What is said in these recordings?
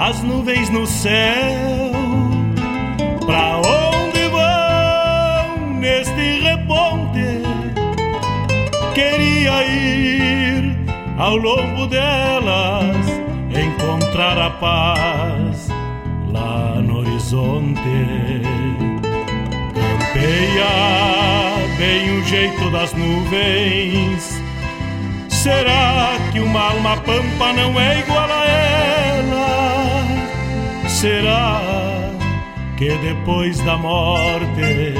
as nuvens no céu. Pra onde vão neste reponte? Queria ir ao longo delas, encontrar a paz lá no horizonte. Campeia bem o jeito das nuvens Será que uma alma pampa não é igual a ela? Será que depois da morte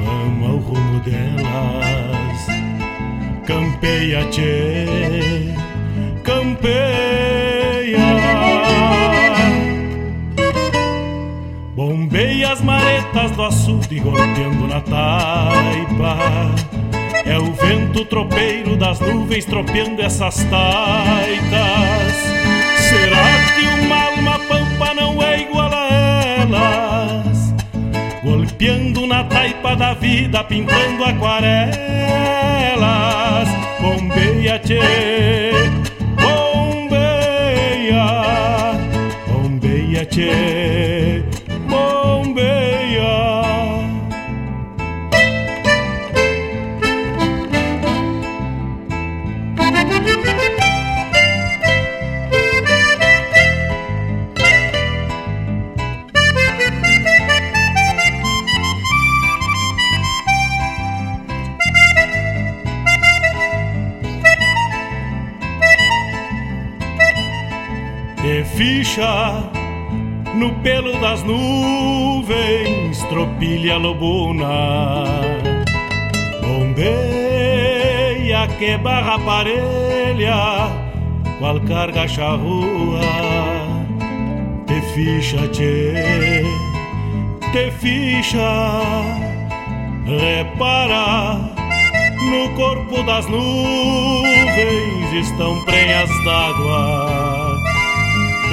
vamos ao rumo delas? Campeia, tchê, campeia. Bombeia as maretas do açude golpeando na taipa é o vento tropeiro das nuvens tropeando essas taitas. Será que uma alma pampa não é igual a elas? Golpeando na taipa da vida, pintando aquarelas. Bombeia, tchê, bombeia, bombeia, tchê. Ficha no pelo das nuvens, tropilha lobuna. Bombeia que barra parelha, qual carga charrua. Te ficha, tchê, te ficha, repara. No corpo das nuvens estão prenhas d'água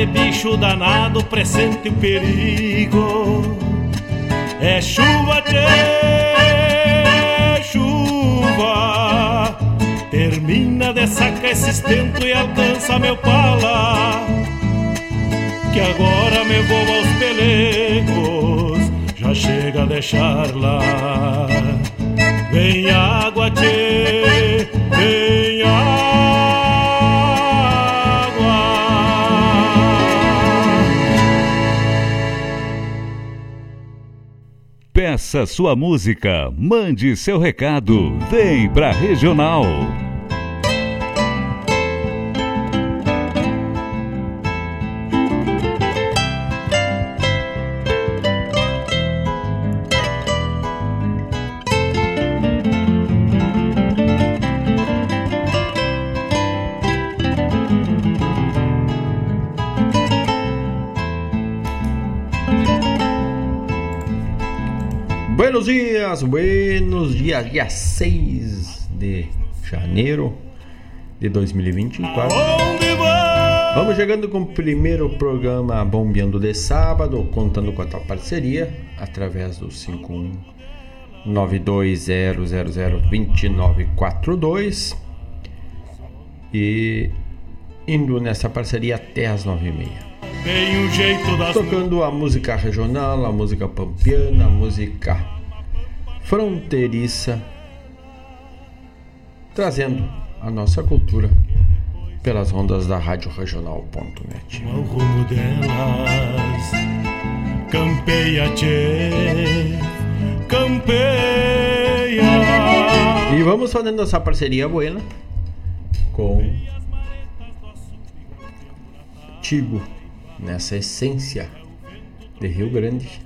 Gale, bicho danado, presente o perigo. É chuva, tchê, chuva. Termina de sacar esse estento e alcança meu pala. Que agora me vou aos pelegos, já chega a deixar lá. Vem água, tchê, vem água. Peça sua música, mande seu recado, vem pra Regional. Buenos dias, buenos dias, dia 6 de janeiro de 2024. Vamos chegando com o primeiro programa Bombeando de Sábado, contando com a tua parceria através do 51920002942 e indo nessa parceria até as 9h30. Tem um jeito das Tocando a música regional, a música pampiana, a música fronteiriça, trazendo a nossa cultura pelas ondas da Rádio Regional.net. Ao rumo delas, campeia, tchê, campeia. E vamos fazendo essa parceria buena com Tigo nessa essência de Rio Grande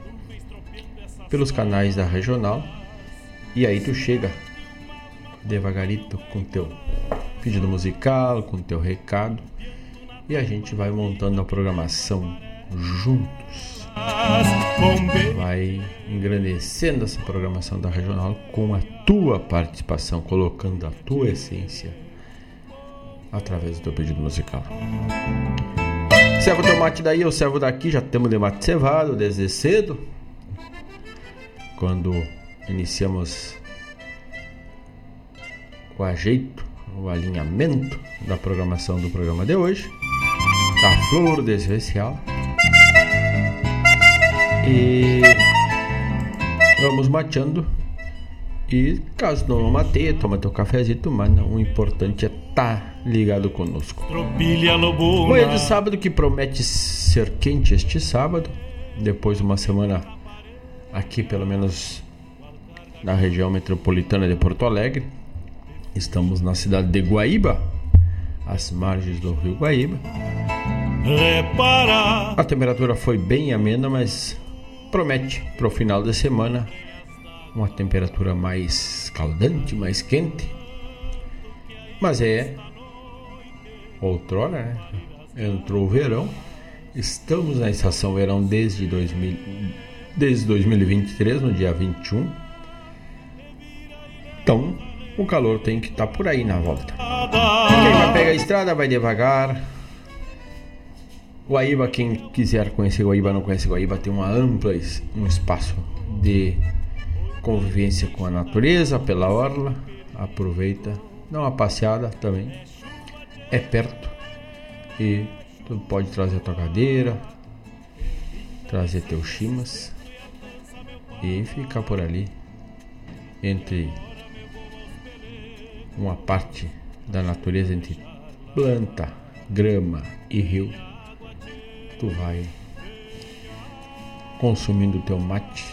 pelos canais da regional e aí tu chega devagarito com teu pedido musical, com teu recado e a gente vai montando a programação juntos. Vai engrandecendo essa programação da regional com a tua participação, colocando a tua essência através do teu pedido musical. Servo tomate daí, o servo daqui, já temos de mate cevado desde cedo. Quando iniciamos o ajeito, o alinhamento da programação do programa de hoje. Da flor de especial. E vamos mateando. E caso não mate, toma teu cafezinho, mas não, o importante é estar tá ligado conosco. Manhã de sábado que promete ser quente este sábado. Depois de uma semana aqui, pelo menos na região metropolitana de Porto Alegre. Estamos na cidade de Guaíba, às margens do rio Guaíba. A temperatura foi bem amena, mas promete para o final da semana uma temperatura mais caldante, mais quente. Mas é outrora, né? Entrou o verão. Estamos na estação verão desde, 2000, desde 2023, no dia 21. Então, o calor tem que estar tá por aí na volta. Quem vai pegar a estrada vai devagar. Guaíba, quem quiser conhecer Guaíba, não conhece Guaíba, tem uma ampla um espaço de convivência com a natureza pela orla. Aproveita, dá uma passeada também. É perto e tu pode trazer a tua cadeira, trazer teus chimas e ficar por ali entre uma parte da natureza entre planta, grama e rio, tu vai consumindo o teu mate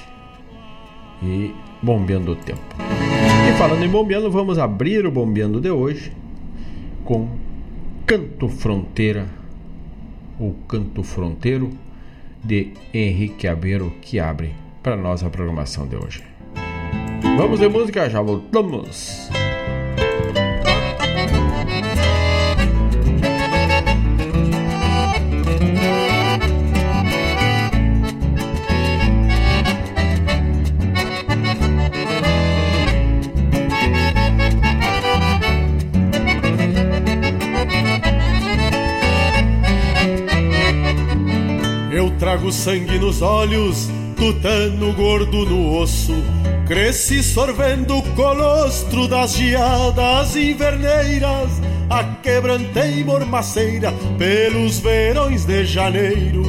e bombeando o tempo. E falando em bombeando, vamos abrir o bombeando de hoje com Canto Fronteira, ou Canto Fronteiro, de Henrique Abeiro, que abre para nós a programação de hoje. Vamos de música, já voltamos! Trago sangue nos olhos, tutano gordo no osso. Cresci sorvendo o colostro das geadas inverneiras, a quebrantei mormaceira pelos verões de janeiro.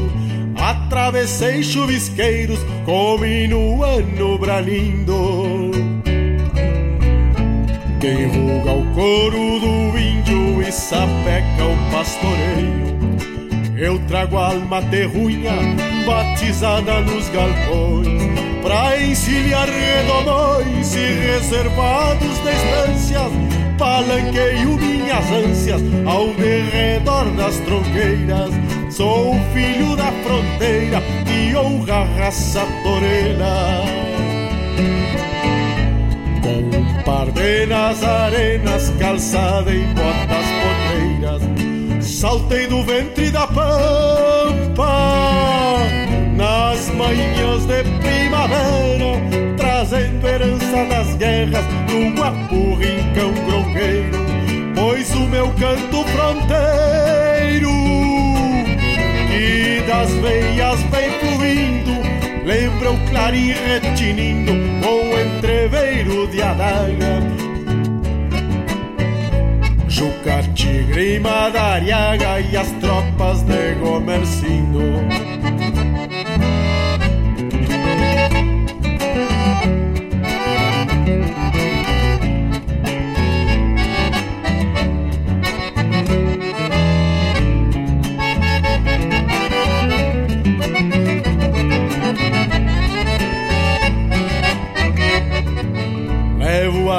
Atravessei chuvisqueiros, comi no ano branindo. Quem ruga o couro do índio e sapeca o pastoreio eu trago a alma terrunha batizada nos galpões Pra encilhar redomões e reservados de estâncias Palanqueio minhas ânsias ao derredor das tronqueiras. Sou filho da fronteira que honra a raça torena Com par de nazarenas, calçada e botas potreiras saltei do ventre da pampa nas manhãs de primavera, trazendo herança das guerras do guapo rincão grongueiro, pois o meu canto fronteiro que das veias vem fluindo lembra o clarim retinindo com entreveiro de adaga Juca, Tigre e Madariaga e as tropas de Gomercindo.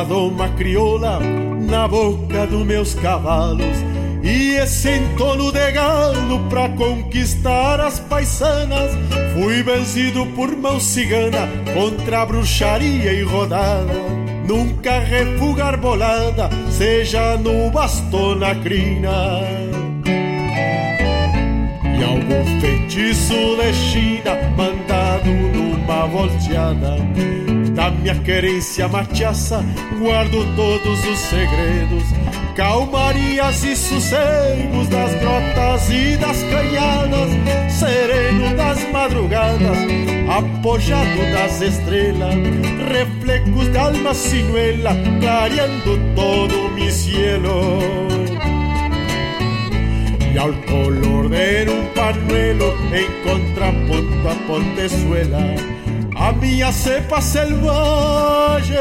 A doma crioula na boca dos meus cavalos e esse entono de galo pra conquistar as paisanas. Fui vencido por mão cigana contra a bruxaria e rodada. Nunca refugar bolada, seja no basto na crina. E algum feitiço de China mandado numa volteada Da minha querência machaça guardo todos os segredos Calmarias e sossegos das grotas e das canhadas Sereno das madrugadas, apojado das estrelas Reflecos de alma sinuela, clareando todo mi cielo. Y al color de un pañuelo en contrapunto a Pontezuela, a mí cepa valle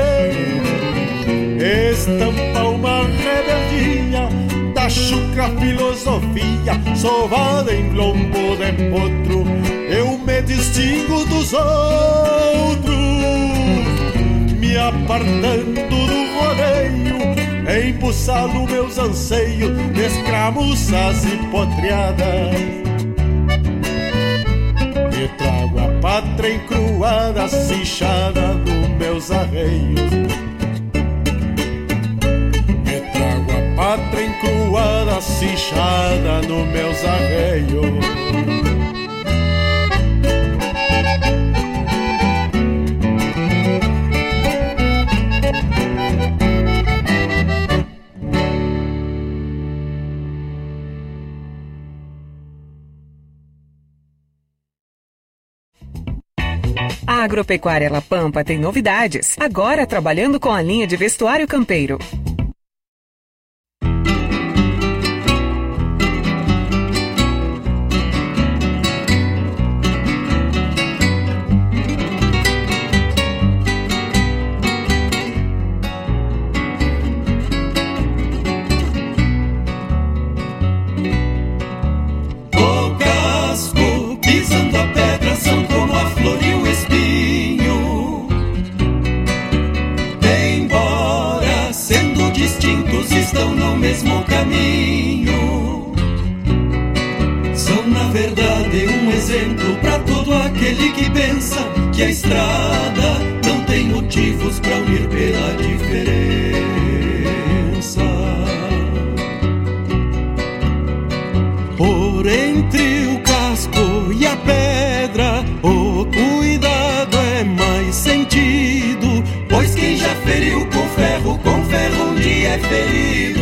estampa uma rebeldia da chucra filosofia sovada em lombo de potro. Eu me distingo dos outros, me apartando do rodeio, embuçado meus anseios de escramuças e potreadas. Me trago a pátria encruada, cinchada dos meus arreios pátria encruada, cinchada no meus arreios. Agropecuária La Pampa tem novidades. Agora trabalhando com a linha de vestuário campeiro. Que a estrada não tem motivos para unir pela diferença. Por entre o casco e a pedra, o cuidado é mais sentido, pois quem já feriu com ferro, com ferro um dia é ferido.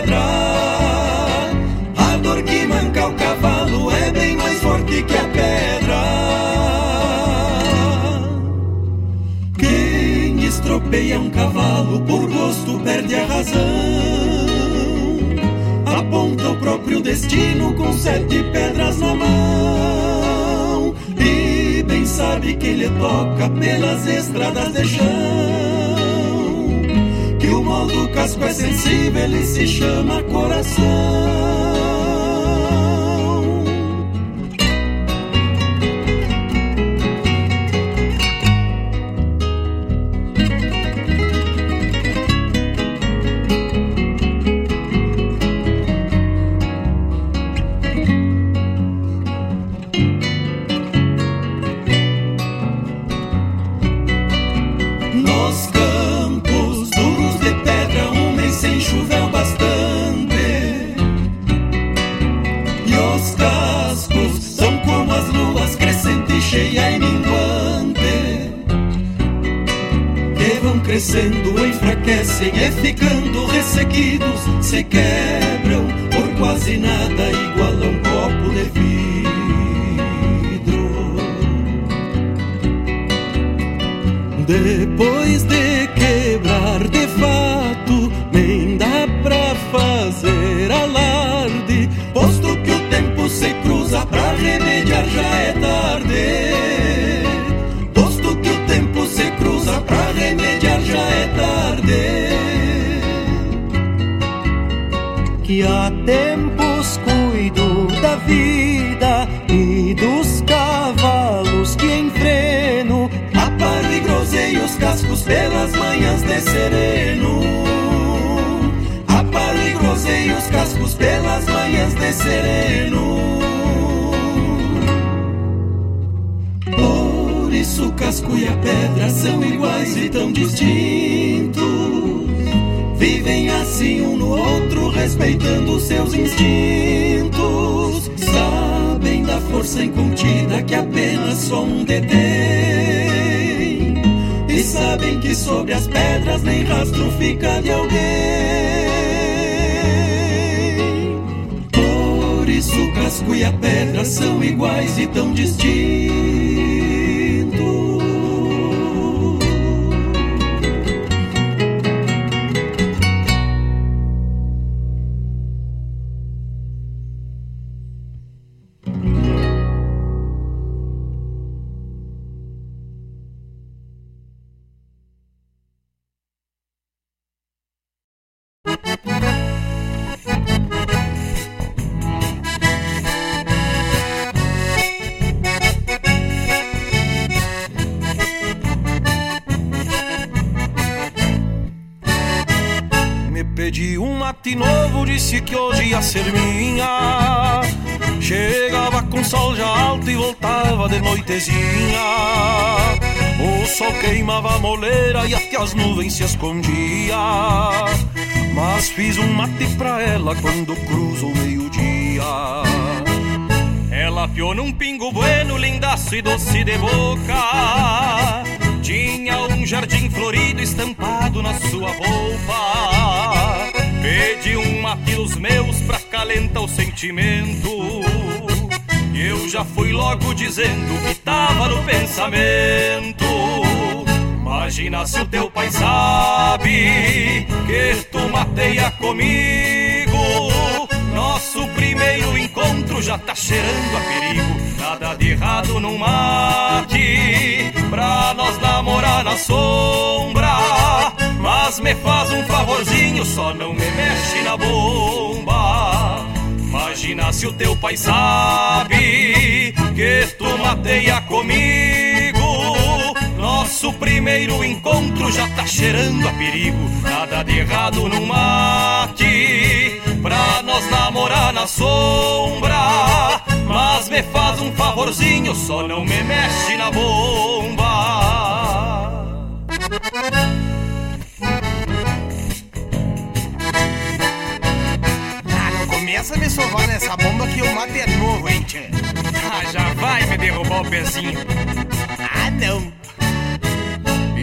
cavalo por gosto perde a razão. Aponta o próprio destino com sete pedras na mão. E bem sabe que ele toca pelas estradas de chão o mal do casco é sensível, ele se chama coração. Vida e dos cavalos que enfreno. Aparo e groseio os cascos pelas manhãs de sereno. prosei os cascos pelas manhãs de sereno. Por isso o casco e a pedra são iguais e tão distintos. Vivem assim um no outro, respeitando seus instintos. Sabem da força incontida que apenas só um detém e sabem que sobre as pedras nem rastro fica de alguém. Por isso casco e a pedra são iguais e tão distintos. As nuvens se escondia. Mas fiz um mate pra ela quando cruzo o meio-dia. Ela piou num pingo bueno, lindaço e doce de boca. Tinha um jardim florido estampado na sua roupa. Pedi um mate dos meus pra calentar o sentimento. E eu já fui logo dizendo que tava no pensamento. Imagina se o teu pai sabe que tu mateia comigo. Nosso primeiro encontro já tá cheirando a perigo. Nada de errado num mate pra nós namorar na sombra. Mas me faz um favorzinho, só não me mexe na bomba. Imagina se o teu pai sabe que tu mateia comigo. Nosso primeiro encontro já tá cheirando a perigo. Nada de errado no mate, pra nós namorar na sombra. Mas me faz um favorzinho, só não me mexe na bomba. começa a me sovar nessa bomba que o mate é novo, hein, tchê? Ah, já vai me derrubar o pezinho. Ah, não.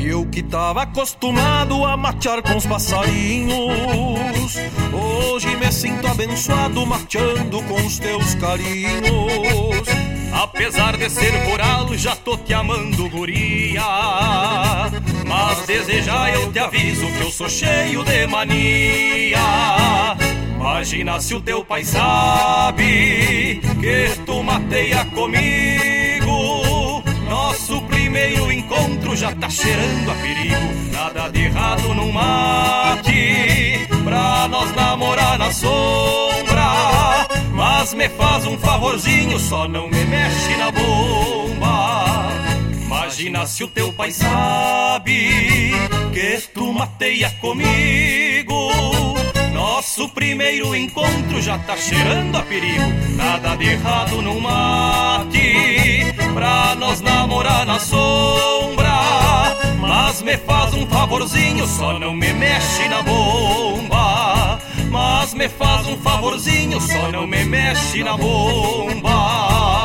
Eu que tava acostumado a matear com os passarinhos. Hoje me sinto abençoado mateando com os teus carinhos. Apesar de ser rural, já tô te amando, guria. Mas desejar eu te aviso que eu sou cheio de mania. Imagina se o teu pai sabe que tu mateia comigo. Nosso encontro já tá cheirando a perigo. Nada de errado no mate pra nós namorar na sombra. Mas me faz um favorzinho, só não me mexe na bomba. Imagina se o teu pai sabe que tu mateia comigo. Nosso primeiro encontro já tá cheirando a perigo. Nada de errado no mate, pra nós namorar na sombra. Mas me faz um favorzinho, só não me mexe na bomba. Mas me faz um favorzinho, só não me mexe na bomba.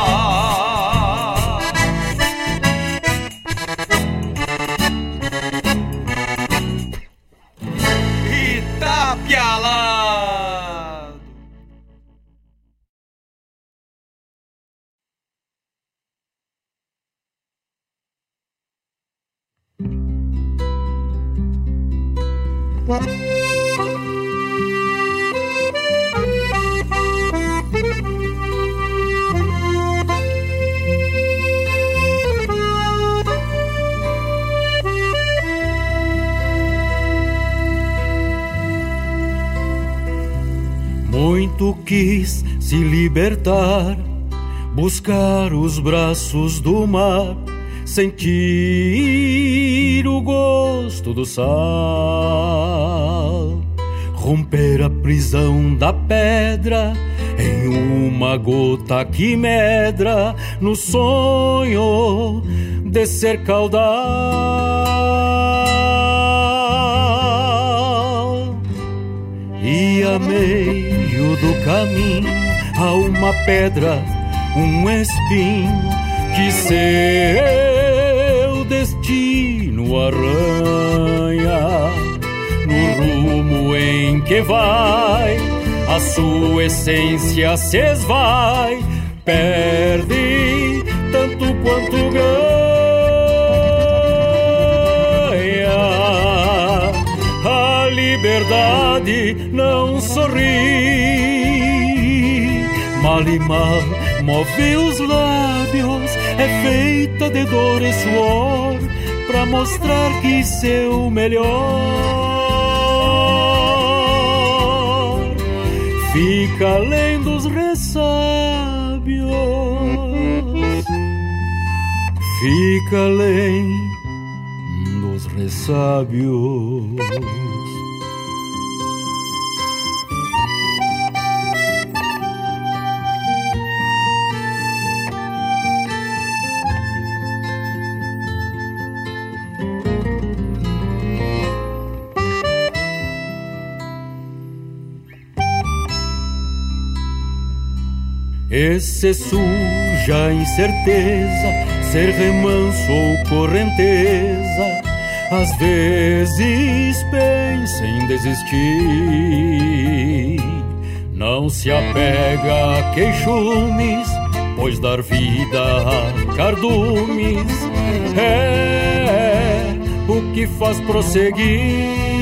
Muito quis se libertar, buscar os braços do mar, sentir o gosto do sal. romper a prisão da pedra em uma gota que medra no sonho de ser caudal. E a meio do caminho há uma pedra, um espinho que seu que vai, a sua essência se esvai, perde tanto quanto ganha. A liberdade não sorri, mal e mal move os lábios, é feita de dor e suor, pra mostrar que seu melhor fica além dos ressábios, fica além dos ressábios. Esse suja incerteza, ser remanso ou correnteza, às vezes pensa em desistir. Não se apega a queixumes, pois dar vida a cardumes é o que faz prosseguir.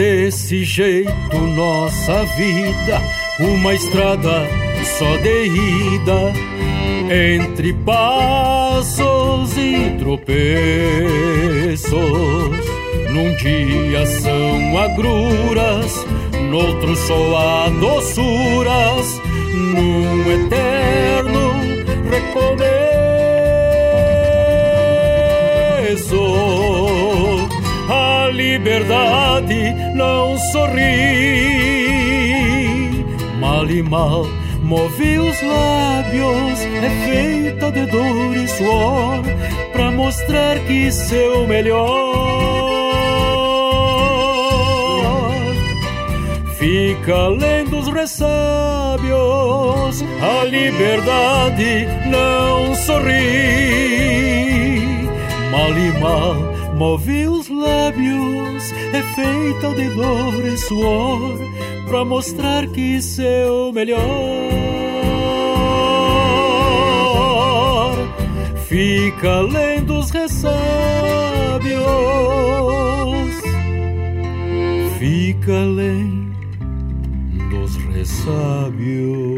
Desse jeito nossa vida, uma estrada só de ida, entre passos e tropeços. Num dia são agruras, noutro só há doçuras, num eterno recomeço liberdade não sorri. Mal e mal move os lábios, é feita de dor e suor, pra mostrar que seu melhor fica além dos ressábios. A liberdade não sorri. Mal e mal Move os lábios, é feita de dor e suor, pra mostrar que seu melhor fica além dos ressábios, fica além dos ressábios.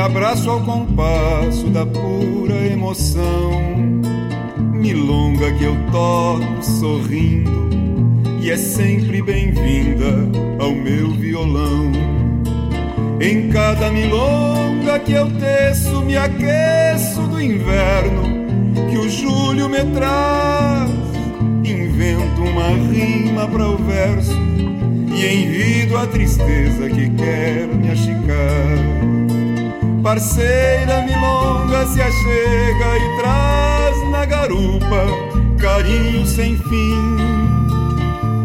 Abraço ao compasso da pura emoção. Milonga que eu toco sorrindo e é sempre bem-vinda ao meu violão. Em cada milonga que eu teço, me aqueço do inverno que o julho me traz. Invento uma rima para o verso e envido a tristeza que quer me achicar. Parceira milonga se achega e traz na garupa carinho sem fim.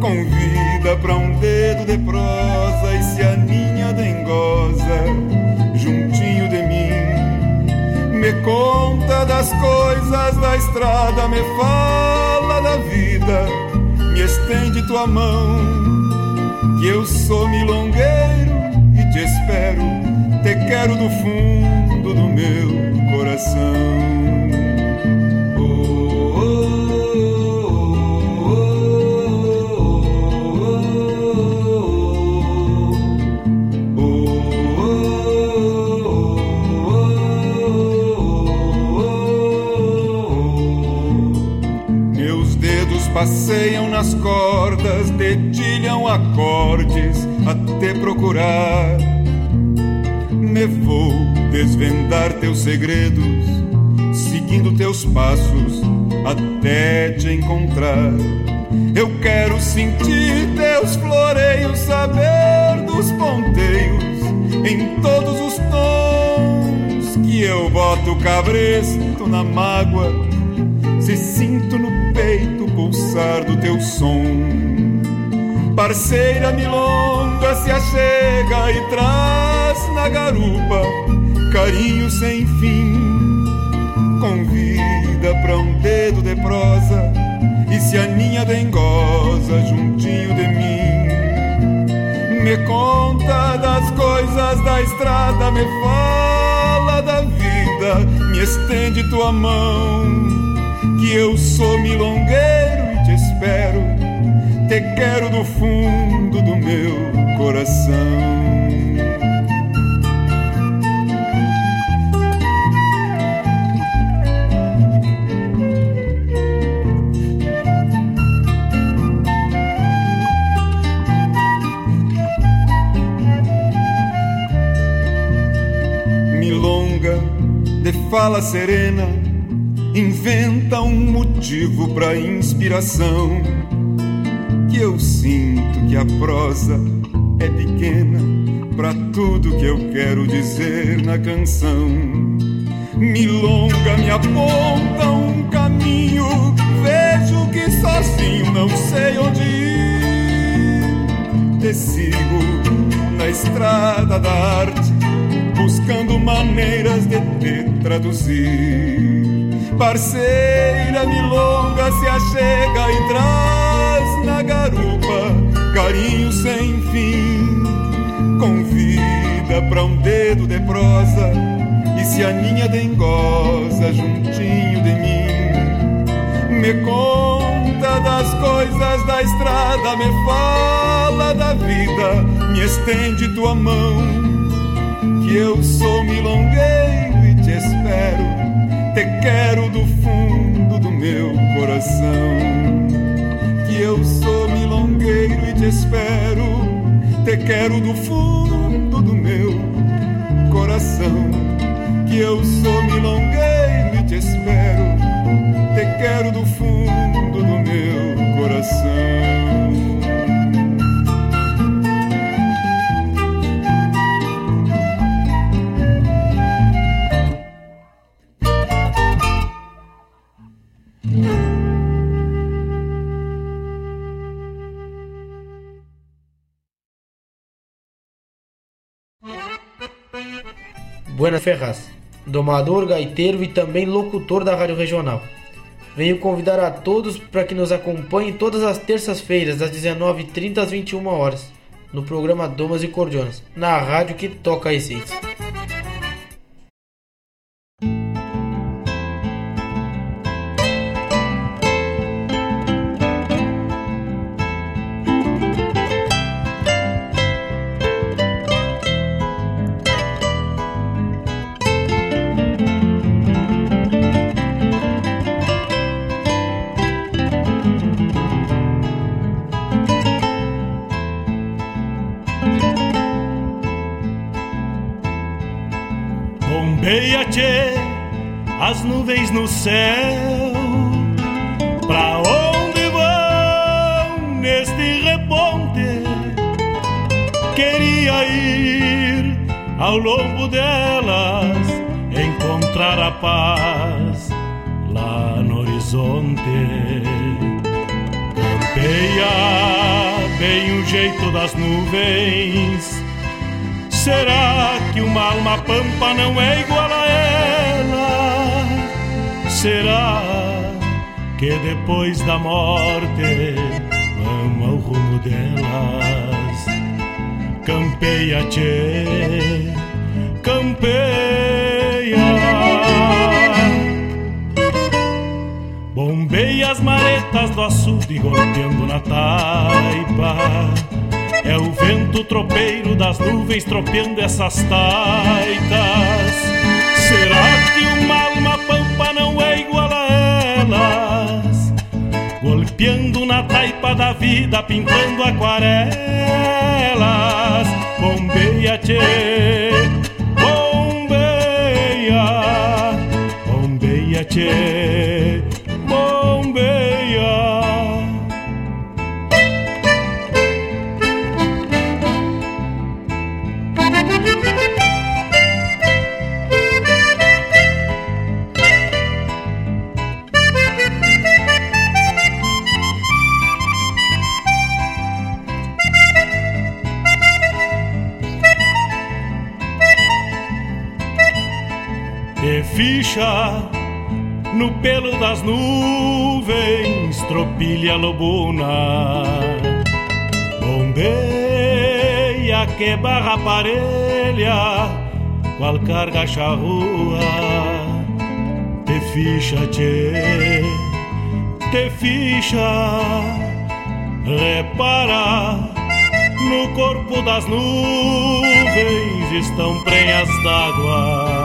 Convida pra um dedo de prosa e se aninha dengosa juntinho de mim. Me conta das coisas da estrada, me fala da vida, me estende tua mão, que eu sou milongueiro e te espero, te quero do fundo do meu coração. passeiam nas cordas, dedilham acordes até procurar. Me vou desvendar teus segredos, seguindo teus passos até te encontrar. Eu quero sentir teus floreios, saber dos ponteios em todos os tons que eu boto cabresto na mágoa. Se sinto no peito pulsar do teu som. Parceira milonga se achega e traz na garupa carinho sem fim. Convida pra um dedo de prosa e se aninha dengosa juntinho de mim. Me conta das coisas da estrada, me fala da vida, me estende tua mão que eu sou milongueiro e te espero, te quero do fundo do meu coração. Fala serena inventa um motivo para inspiração. Que eu sinto que a prosa é pequena para tudo que eu quero dizer na canção. Milonga me aponta um caminho, vejo que sozinho não sei onde ir. Te sigo na estrada da arte, buscando maneiras de te traduzir Parceira milonga se achega e traz na garupa carinho sem fim. Convida pra um dedo de prosa e se aninha dengosa juntinho de mim. Me conta das coisas da estrada, me fala da vida, me estende tua mão. Que eu sou milongueiro e te espero te quero do fundo do meu coração. Que eu sou milongueiro e te espero, te quero do fundo do meu coração. Que eu sou milongueiro e te espero, te quero do fundo do meu coração. Ferraz, domador, gaiteiro e também locutor da Rádio Regional. Venho convidar a todos para que nos acompanhem todas as terças-feiras, das 19h30 às 21 horas, no programa Domas e Cordionas, na rádio que toca a essência. As nuvens no céu. Pra onde vão neste reponte? Queria ir ao longo delas, encontrar a paz lá no horizonte. Bombeia bem o jeito das nuvens. Será que uma alma pampa não é igual a ela? Será que depois da morte vamos ao rumo delas? Campeia, tchê, campeia. Bombeia as maretas do açude golpeando na taipa. É o vento tropeiro das nuvens tropeando essas taitas. Será que uma alma pampa não é igual a elas? Golpeando na taipa da vida, pintando aquarelas. Bombeia, tchê, bombeia, bombeia, tchê. No pelo das nuvens, tropilha lobuna. Bombeia que barra parelha, qual carga charrua. Te ficha, tchê, te ficha, repara. No corpo das nuvens estão prenhas d'água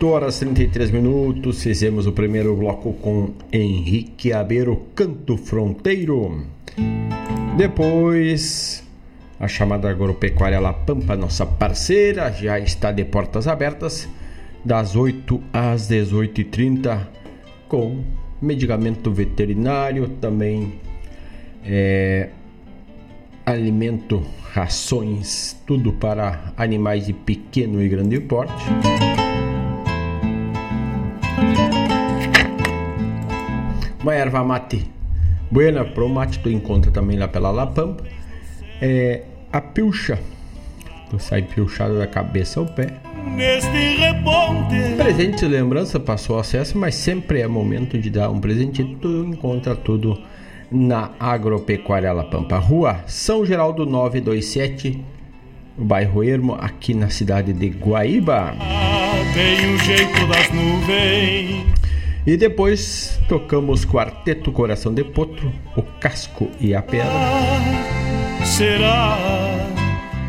8 horas 33 minutos, fizemos o primeiro bloco com Henrique Abeiro, Canto Fronteiro. Depois, a chamada agropecuária La Pampa, nossa parceira, já está de portas abertas, das 8 às 18h30, com medicamento veterinário, também é, alimento, rações, tudo para animais de pequeno e grande porte. Uma erva mate buena pro mate, tu encontra também lá pela La Pampa. É a pilcha, tu sai pilchado da cabeça ao pé. Presente lembrança, passou acesso, mas sempre é momento de dar um presente. Tu encontra tudo na Agropecuária La Pampa, Rua São Geraldo 927, no bairro Ermo, aqui na cidade de Guaíba. Vem o jeito das nuvens. E depois tocamos Quarteto Coração de Potro, O Casco e a Pedra. Será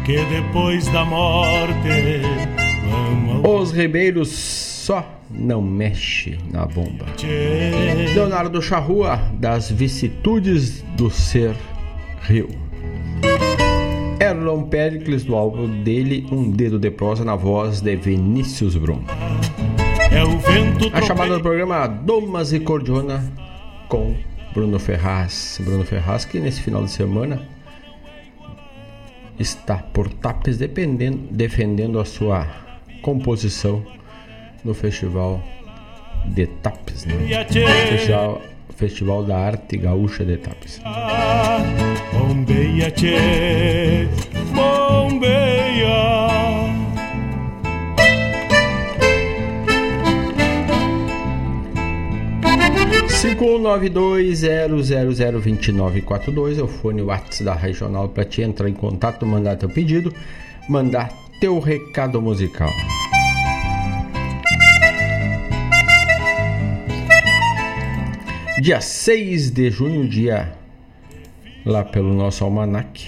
que depois da morte. Os Ribeiros só não mexe na bomba. Leonardo Charrua, das vicissitudes do ser rio. Erlon Pericles, do álbum dele, Um Dedo de Prosa, na voz de Vinícius Brum. É o vento A chamada do programa Domas e Cordiona com Bruno Ferraz. Bruno Ferraz que nesse final de semana está por Tapes defendendo a sua composição no Festival de Tapes, né? Festival, Festival da Arte Gaúcha de Tapes. Bombeia, tchê, bombeia. 5 592002942 é o fone WhatsApp da Regional para te entrar em contato, mandar teu pedido, mandar teu recado musical. Dia 6 de junho, dia lá pelo nosso almanac.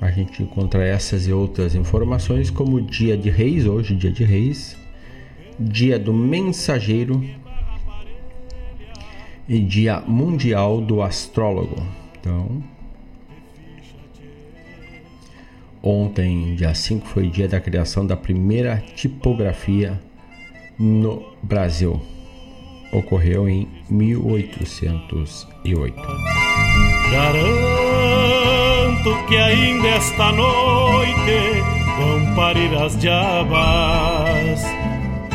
A gente encontra essas e outras informações, como dia de reis, hoje dia de reis, dia do mensageiro e dia mundial do astrólogo. Então, ontem, dia 5, foi dia da criação da primeira tipografia no Brasil ocorreu em 1808. Garanto que ainda esta noite vão parir as diabas,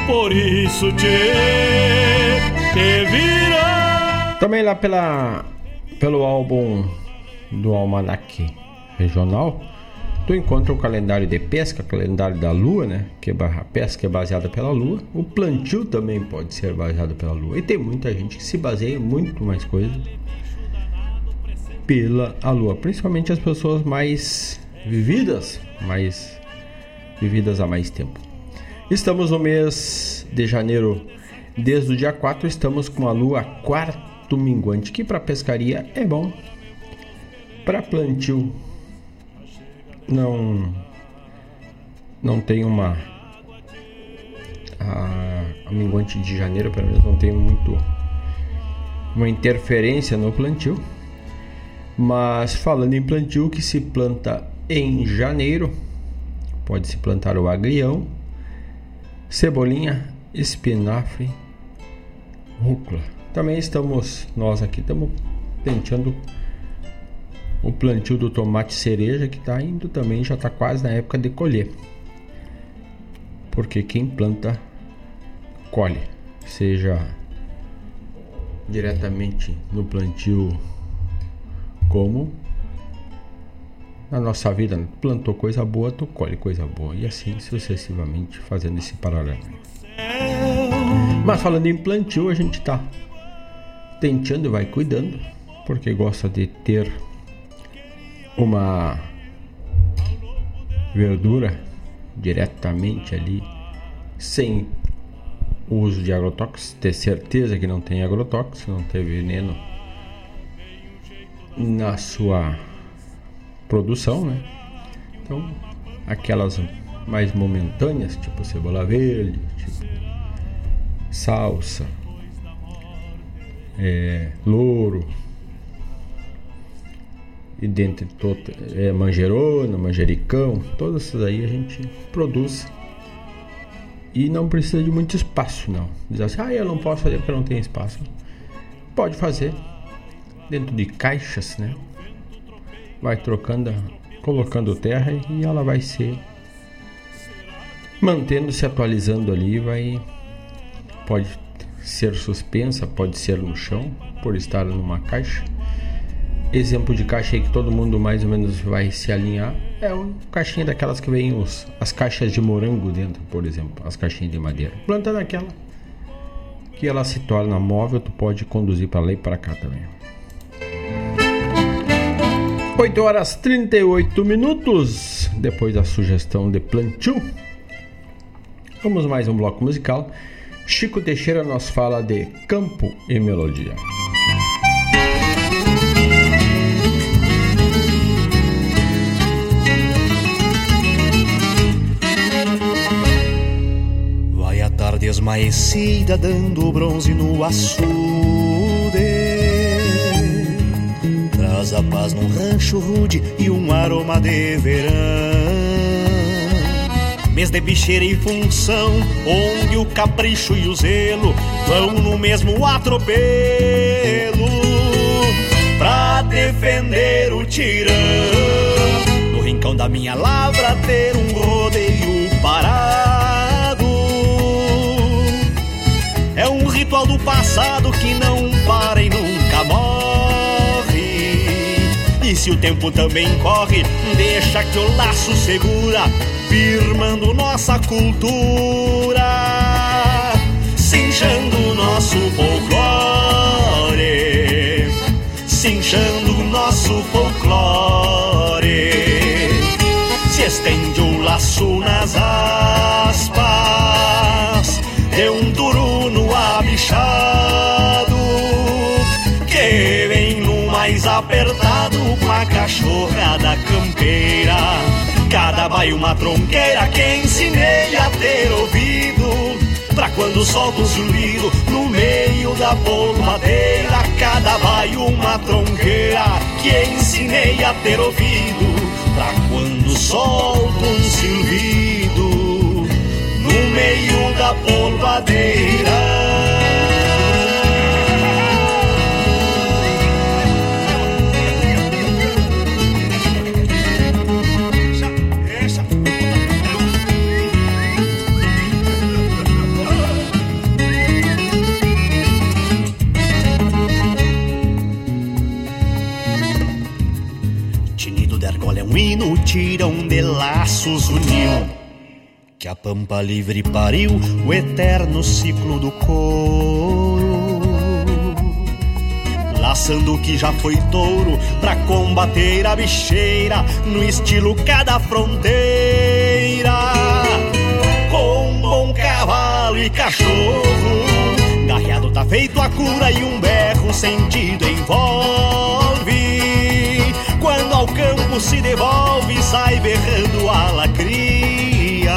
por isso te, te vira. Também lá pela, pelo álbum do Almanac Regional, tu encontra o calendário de pesca, calendário da lua, né? Que a pesca é baseada pela lua. O plantio também pode ser baseado pela lua. E tem muita gente que se baseia em muito mais coisas pela a lua, principalmente as pessoas mais vividas, mais vividas há mais tempo. Estamos no mês de janeiro, desde o dia 4 estamos com a lua quarto minguante, que para pescaria é bom. Para plantio não não tem uma a, a minguante de janeiro pelo menos não tem muito uma interferência no plantio mas falando em plantio que se planta em janeiro pode se plantar o agrião cebolinha espinafre rúcula também estamos nós aqui estamos tentando o plantio do tomate cereja que está indo também já está quase na época de colher. Porque quem planta colhe. Seja diretamente no plantio como na nossa vida. Plantou coisa boa tu colhe coisa boa. E assim sucessivamente fazendo esse paralelo. Mas falando em plantio a gente está tentando e vai cuidando porque gosta de ter uma verdura diretamente ali, sem uso de agrotóxicos, ter certeza que não tem agrotóxico, não tem veneno na sua produção, né? Então, aquelas mais momentâneas, tipo cebola verde, tipo salsa, é, louro, e dentre todas é, manjerona, manjericão, todas essas aí a gente produz e não precisa de muito espaço não. Diz assim, ah, eu não posso fazer porque não tem espaço. Pode fazer dentro de caixas, né? Vai trocando, colocando terra e ela vai ser mantendo se atualizando ali, vai pode ser suspensa, pode ser no chão por estar numa caixa exemplo de caixa aí que todo mundo mais ou menos vai se alinhar é o caixinha daquelas que vem os, as caixas de morango dentro, por exemplo, as caixinhas de madeira. Planta naquela que ela se torna móvel, tu pode conduzir para lá e para cá também. 8 horas 38 minutos depois da sugestão de plantio. Vamos mais um bloco musical. Chico Teixeira nos fala de campo e melodia. esmaecida dando bronze no açude Traz a paz num rancho rude e um aroma de verão Mês de bicheira e função, onde o capricho e o zelo Vão no mesmo atropelo. Pra defender o tirão No rincão da minha lavra ter um rodeio parado. Ritual do passado que não para e se o tempo também corre, deixa que o laço segura, firmando nossa cultura, cinchando nosso folclore, cinchando nosso folclore. Se estende o laço nas aspas, deu um duro no abixar. Apertado com a cachorra da campeira. Cada baio uma tronqueira que ensinei a ter ouvido. Pra quando solta o zumbido no meio da polvadeira Cada baio uma tronqueira que ensinei a ter ouvido. Pra quando solta um silbido no meio da polvadeira tirão de laços uniu que a pampa livre pariu o eterno ciclo do couro. Laçando o que já foi touro pra combater a bicheira no estilo cada fronteira. Com bom cavalo e cachorro garreado tá feito a cura e um berro sentido envolve quando ao campo se devolve, sai berrando a lacria.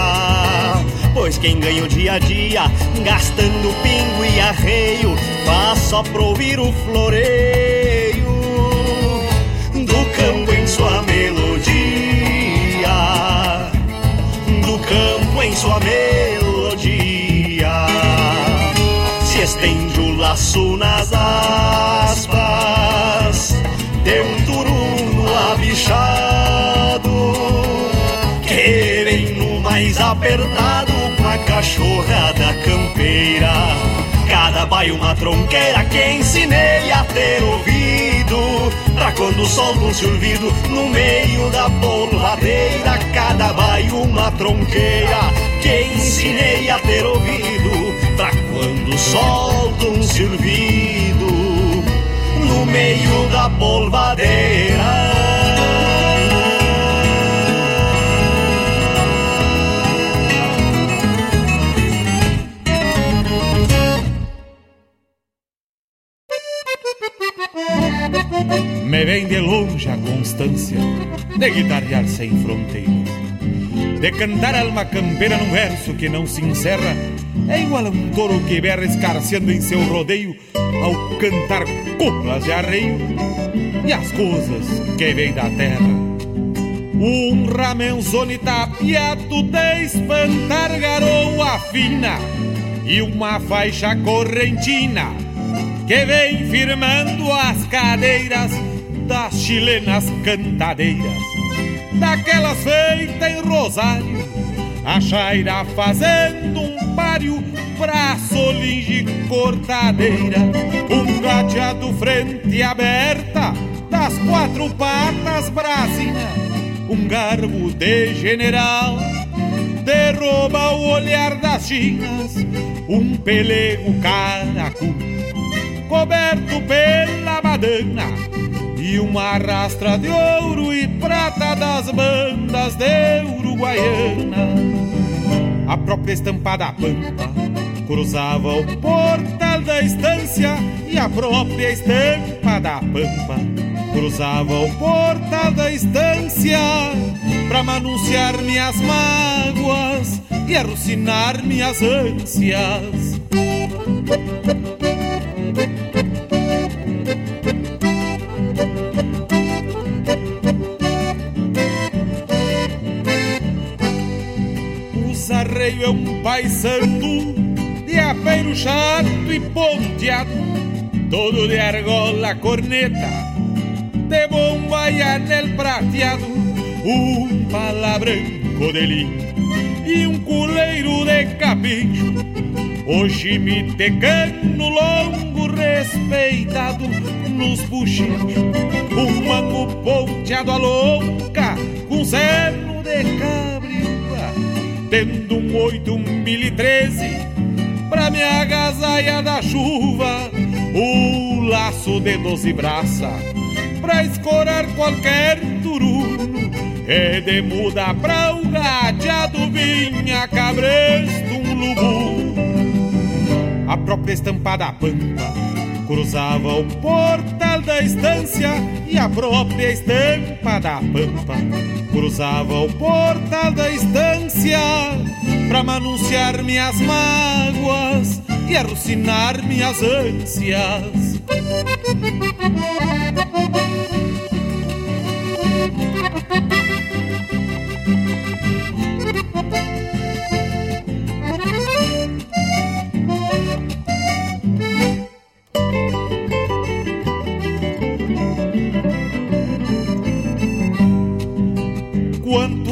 Pois quem ganha o dia a dia, gastando pingo e arreio, faz só pra ouvir o floreio do campo em sua melodia. Do campo em sua melodia. Se estende o laço nas aspas, de um turuno abichado que vem no mais apertado com a cachorra da campeira. Cada baio uma tronqueira que ensinei a ter ouvido Pra quando solta um silvido no meio da polvadeira Cada baio uma tronqueira que ensinei a ter ouvido Pra quando solta um silvido no meio da polvadeira Me vem de longe a constância de guitarrear sem fronteiras, de cantar alma campeira num verso que não se encerra. É igual a um touro que berra escarceando em seu rodeio ao cantar coplas de arreio e as coisas que vêm da terra. Um ramenzone tapeado de espantar garoa fina e uma faixa correntina que vem firmando as cadeiras das chilenas cantadeiras, daquelas feitas em Rosário, a chaira fazendo um páreo pra solinge cortadeira, um gateado frente aberta das quatro patas brasina, um garbo de general derruba o olhar das chinas, um pelego caracu coberto pela badana e uma rastra de ouro e prata das bandas de Uruguaiana. A própria estampa da pampa cruzava o portal da estância e a própria estampa da pampa cruzava o portal da estância para anunciar minhas mágoas e alucinar minhas ânsias. Arreio é um paisano de apeiro chato e ponteado, todo de argola corneta, de bomba e anel prateado, um palabranco de linho e um culeiro de capricho. Hoje me tecano longo respeitado nos buchichos, um mango ponteado a louca, com zero de cabriúva, tendo um oito, um mil e treze, pra me agasalha da chuva, o laço de doze braça, pra escorar qualquer turuno, E de muda pra o gateado vinha cabresto um lubu. A própria estampa da pampa cruzava o portal da estância E a própria estampa da pampa. Cruzava o portal da estância Pra manunciar minhas mágoas e alucinar minhas ânsias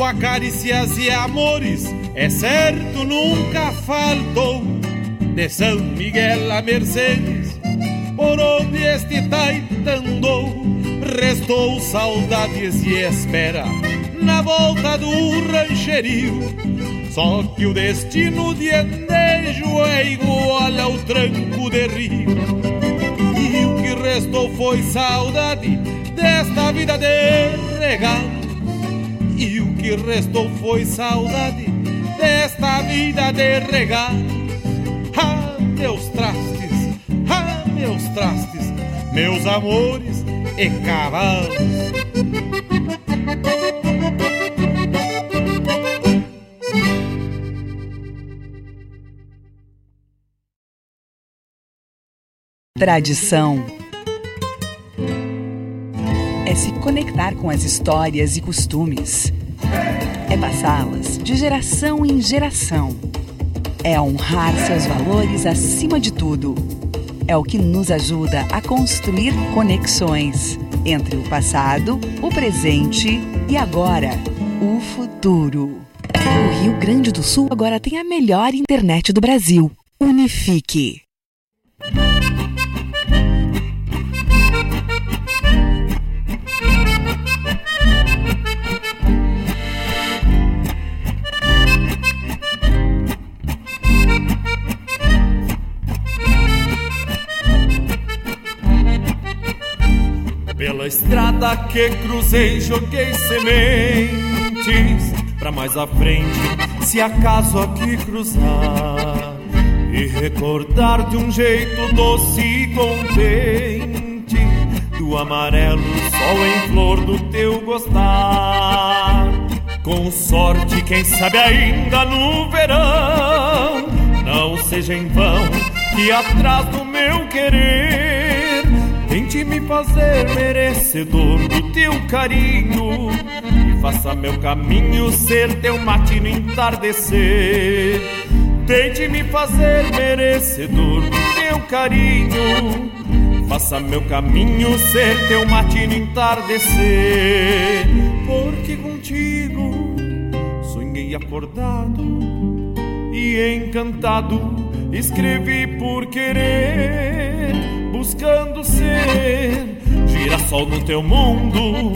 Quanto a carícias e amores, é certo nunca faltou de São Miguel a Mercedes, por onde este taita andou, restou saudades e espera na volta do rancherio. Só que o destino de andejo é igual ao tranco de rio. E o que restou foi saudade desta vida de regalo e o que restou foi saudade desta vida de regalo. Ah, meus trastes, ah, meus trastes, meus amores e cavalos. Tradição é se conectar com as histórias e costumes. É passá-las de geração em geração. É honrar seus valores acima de tudo. É o que nos ajuda a construir conexões entre o passado, o presente e agora, o futuro. O Rio Grande do Sul agora tem a melhor internet do Brasil. Unifique. Pela estrada que cruzei, joguei sementes Pra mais à frente, se acaso aqui cruzar E recordar de um jeito doce e contente Do amarelo sol em flor do teu gostar. Com sorte, quem sabe ainda no verão Não seja em vão que atrás do meu querer Tente me fazer merecedor do teu carinho. E faça meu caminho ser teu matino entardecer. Tente me fazer merecedor do teu carinho. Faça meu caminho ser teu matino entardecer. Porque contigo sonhei acordado E encantado. Escrevi por querer buscando ser girassol no teu mundo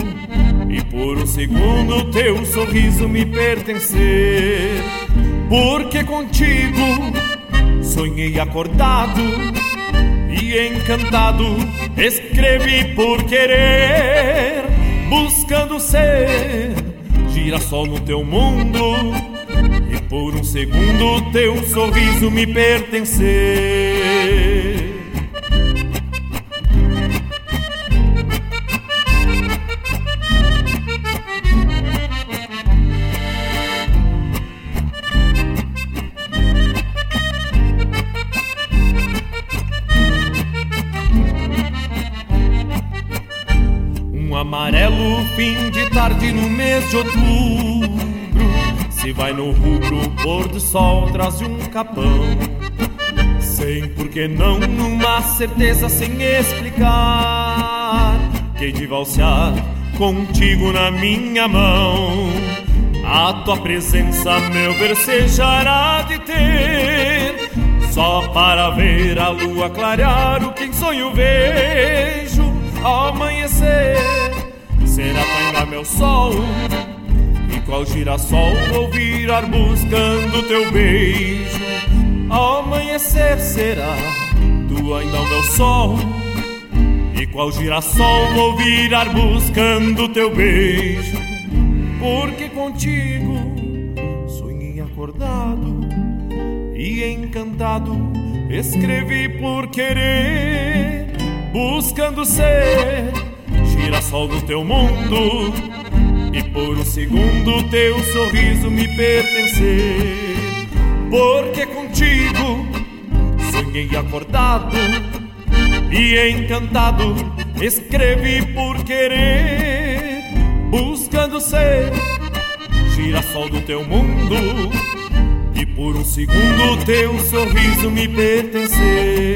e por um segundo teu sorriso me pertencer. Porque contigo sonhei acordado e encantado escrevi por querer, buscando ser girassol no teu mundo e por um segundo teu sorriso me pertencer. De outubro. Se vai no rubro, pôr do sol traz um capão. Sem por que não, numa certeza sem explicar Que de valsear contigo na minha mão. A tua presença meu versejará de ter. Só para ver a lua clarear o que em sonho vejo. Ao amanhecer será ainda meu sol qual girassol vou virar buscando teu beijo. Amanhecer será tu ainda o meu sol. E qual girassol vou virar buscando teu beijo. Porque contigo sonhei acordado e encantado. Escrevi por querer, buscando ser girassol do teu mundo e por um segundo teu sorriso me pertencer, porque contigo sonhei acordado e encantado. Escrevi por querer, buscando ser girassol do teu mundo. E por um segundo teu sorriso me pertencer.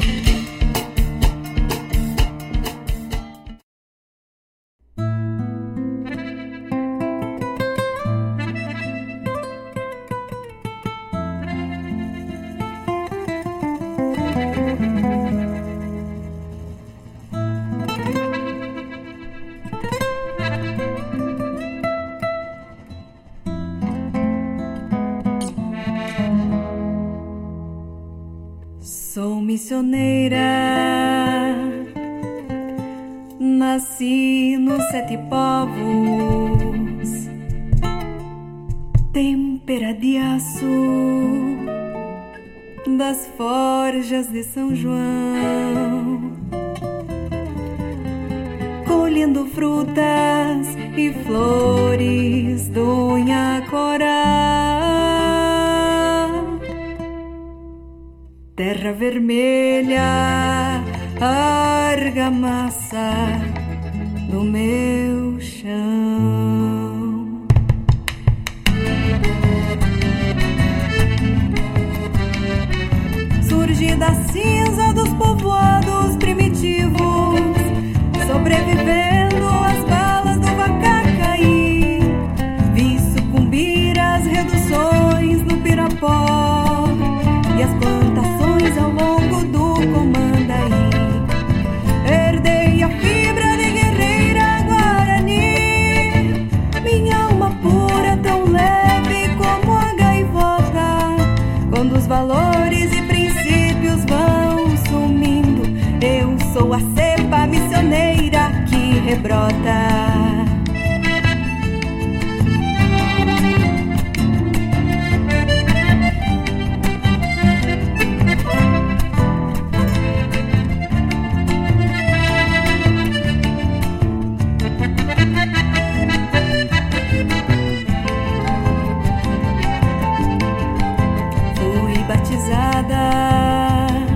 Sobrevivendo às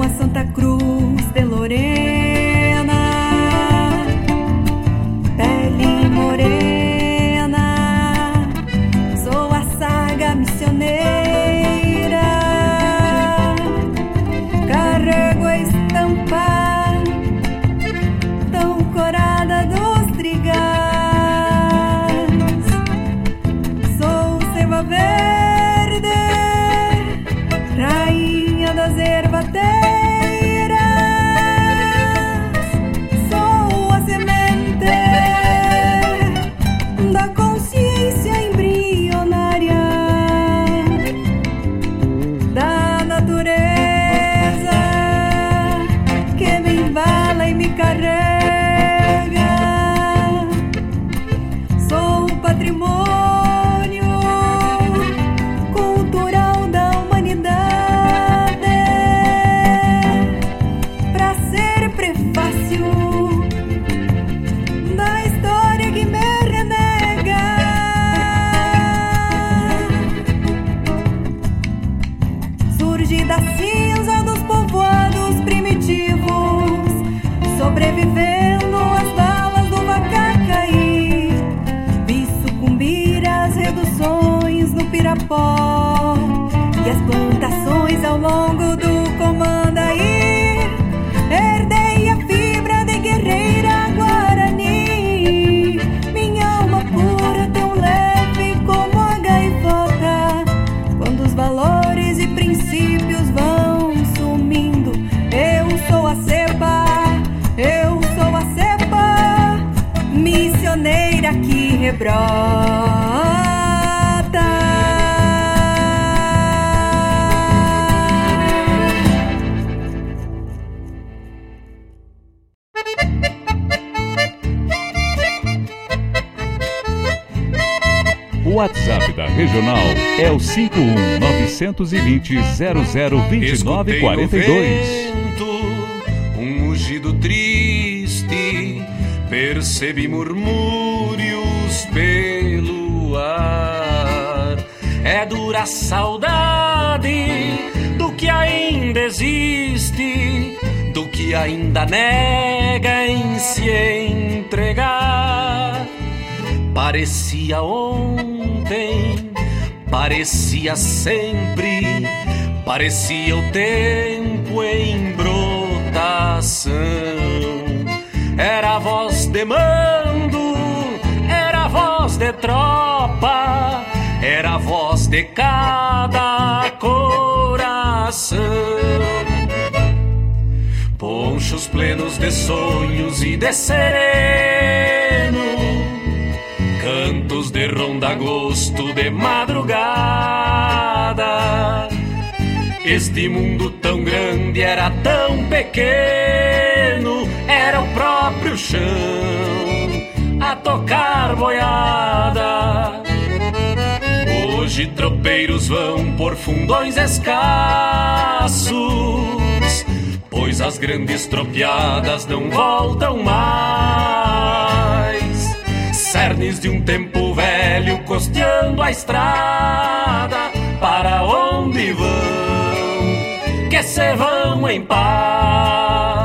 balas do vapor. 920 0029 42. um mugido triste, percebi murmúrios pelo ar. É dura saudade do que ainda existe, do que ainda nega em se entregar. Parecia ontem, parecia sempre, parecia o tempo em brotação. Era a voz de mando, era a voz de tropa, era a voz de cada coração. Ponchos plenos de sonhos e de sereno cantos de ronda gosto de madrugada. Este mundo tão grande era tão pequeno, era o próprio chão a tocar boiada. Hoje tropeiros vão por fundões escassos, pois as grandes tropiadas não voltam mais cernes de um tempo velho costeando a estrada para onde vão que se vão em paz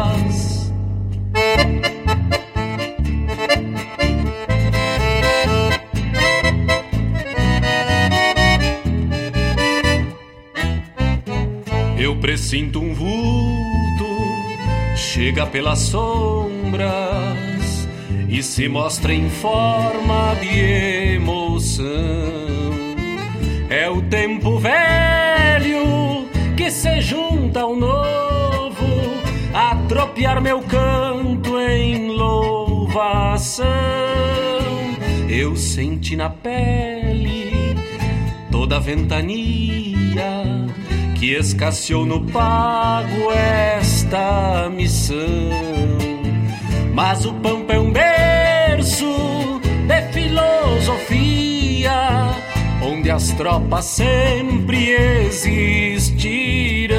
eu presinto um vulto chega pelas sombras e se mostra em forma de emoção. É o tempo velho que se junta ao novo, a tropear meu canto em louvação. Eu senti na pele toda a ventania que escasseou no pago esta missão. Mas o pampa é um berço de filosofia, as tropas sempre existirão.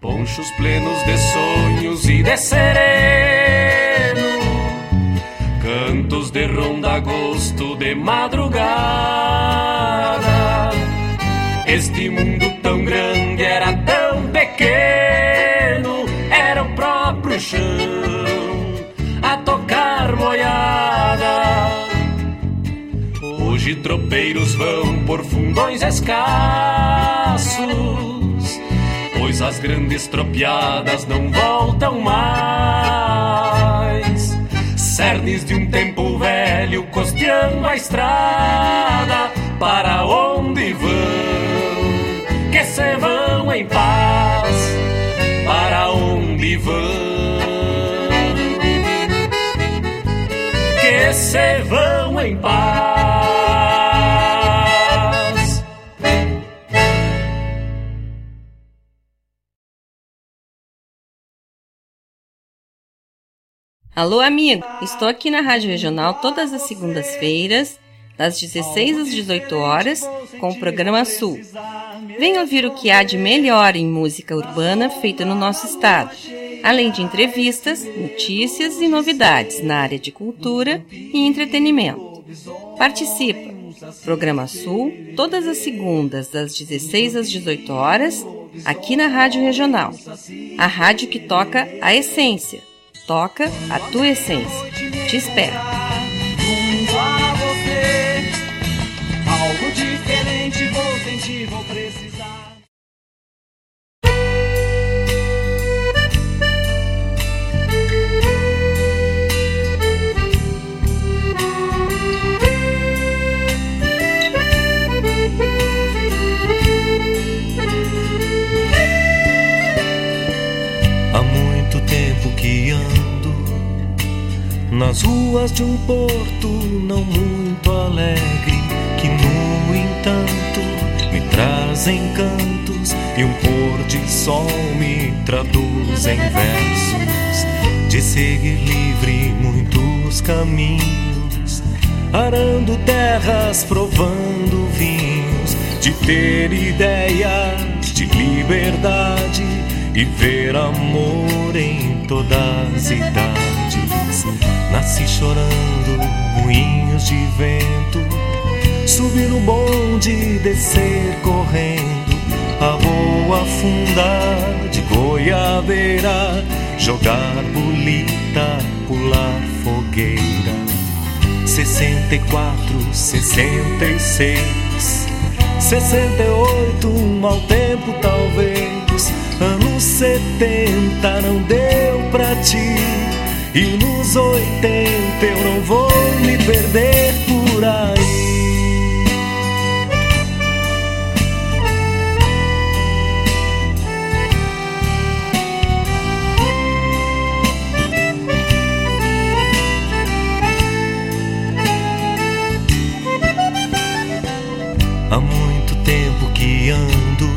Ponchos plenos de sonhos e de sereno, cantos de ronda gosto de madrugada. Este mundo tão grande era tão pequeno, era o próprio chão Hoje tropeiros vão por fundões escassos, pois as grandes tropiadas não voltam mais. Cernes de um tempo velho costeando a estrada, para onde vão? Que se vão em paz, para onde vão? Que se vão em paz. Alô, amigo! Estou aqui na Rádio Regional todas as segundas-feiras, das 16 às 18 horas, com o programa Sul. Venha ouvir o que há de melhor em música urbana feita no nosso estado, além de entrevistas, notícias e novidades na área de cultura e entretenimento. Participa! Programa Sul, todas as segundas, das 16 às 18 horas, aqui na Rádio Regional. A rádio que toca a essência. Toca a tua essência. Te espero. Algo diferente, vou sentir, vou nas ruas de um porto não muito alegre, que no entanto me traz encantos e um pôr de sol me traduz em versos de seguir livre muitos caminhos, arando terras, provando vinhos, de ter ideias de liberdade e ver amor em todas as idades. Nasci chorando, moinhos de vento, subir no bonde, descer correndo, a boa afundar de goiabeira, jogar bolita, pular fogueira. 64, 66, 68, um mau tempo talvez. Anos 70 não deu pra ti. E nos 80 eu não vou me perder por aí. Há muito tempo que ando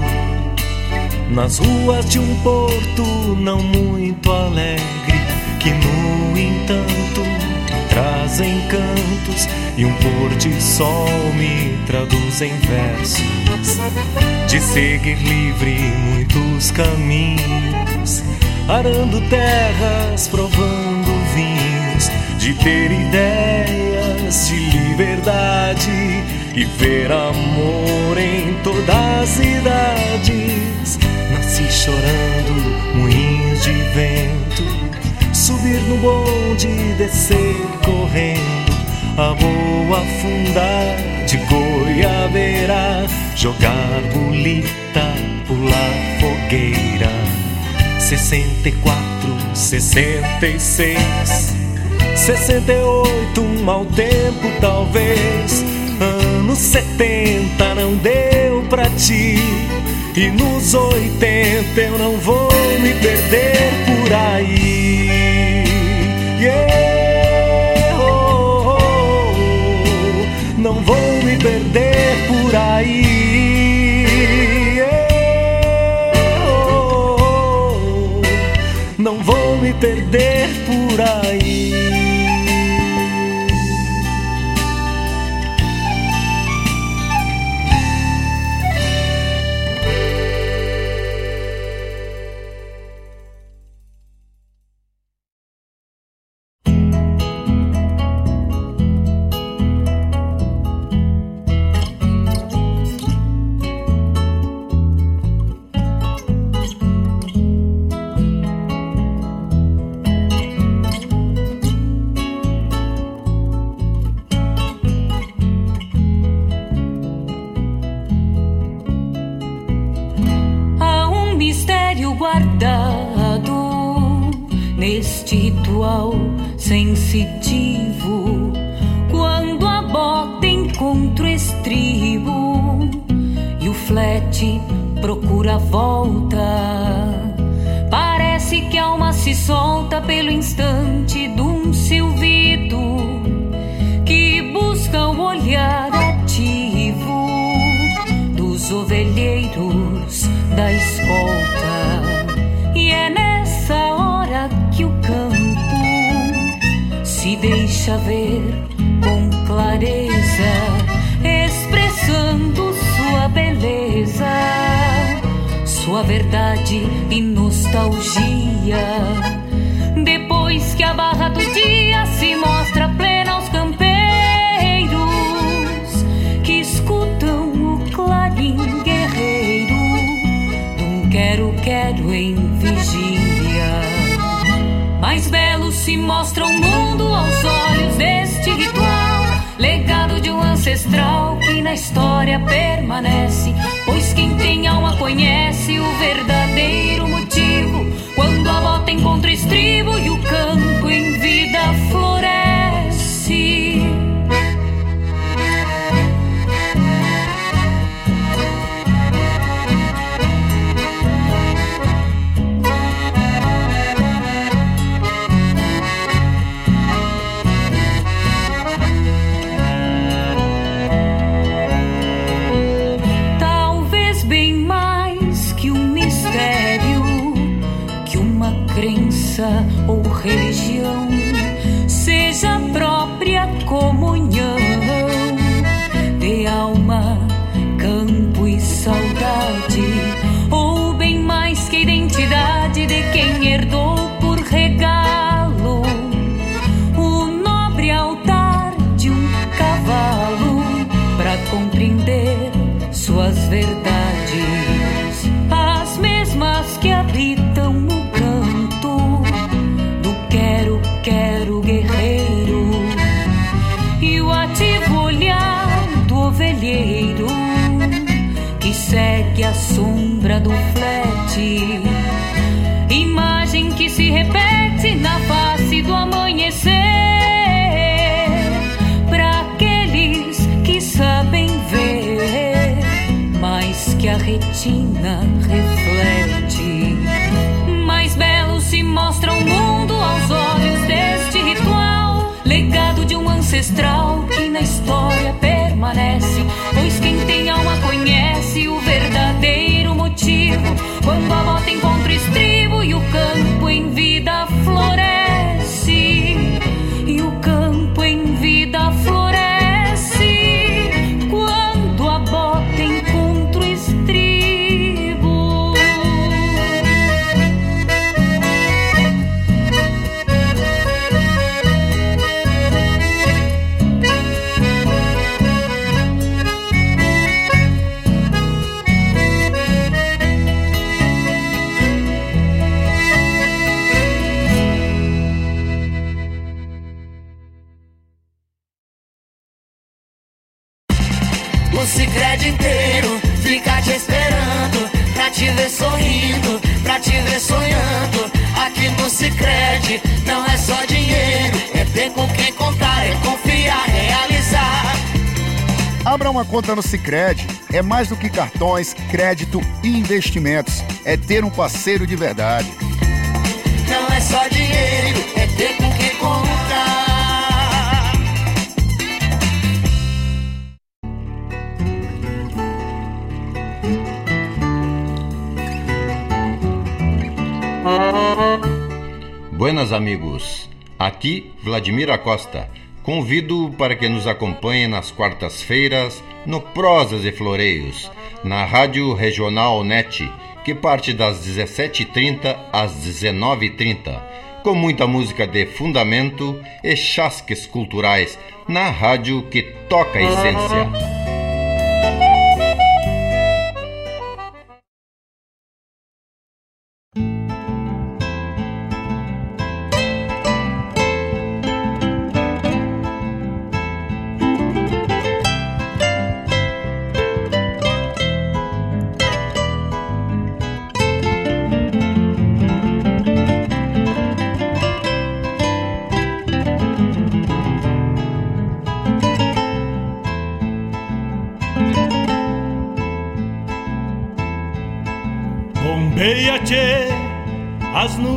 nas ruas de um porto não muito alegre, que no entanto traz encantos e um pôr de sol me traduz em versos. De seguir livre muitos caminhos, arando terras, provando vinhos, de ter ideias de liberdade e ver amor em todas as idades. Nasci chorando, moinhos de vento, subir no bonde, descer correndo, a boa afundar de goiabeira, jogar bolita, pular fogueira. 64, 66, 68, um mau tempo talvez. Anos 70 não deu pra ti. E nos 80 eu não vou me perder por aí. 나 é mais do que cartões, crédito e investimentos. É ter um parceiro de verdade. Não é só dinheiro, é ter com quem contar Buenas amigos, aqui Vladimir Acosta. Convido para que nos acompanhe nas quartas-feiras no Prosas e Floreios, na Rádio Regional NET, que parte das 17h30 às 19h30, com muita música de fundamento e chasques culturais, na rádio que toca a essência.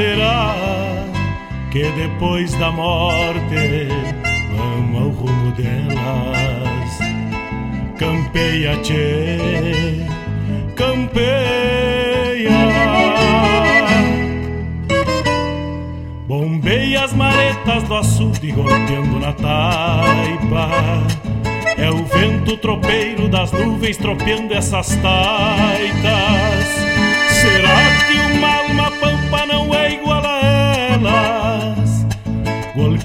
Será que depois da morte vamos ao rumo delas? Campeia, tchê, campeia. Bombeia as maretas do açude golpeando na taipa É o vento tropeiro das nuvens tropeando essas taitas. Será que uma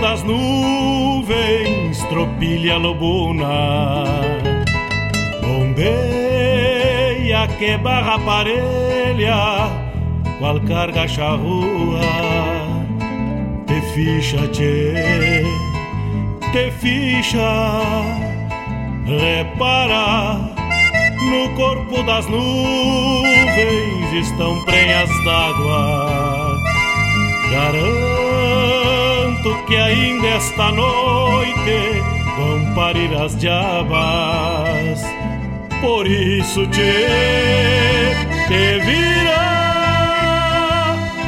das nuvens, tropilha lobuna. Bombeia que barra parelha, qual carga charrua. Te ficha, tchê, te ficha, repara. No corpo das nuvens estão prenhas d'água. Garanto que ainda esta noite vão parir as diabas. Por isso te, te vira,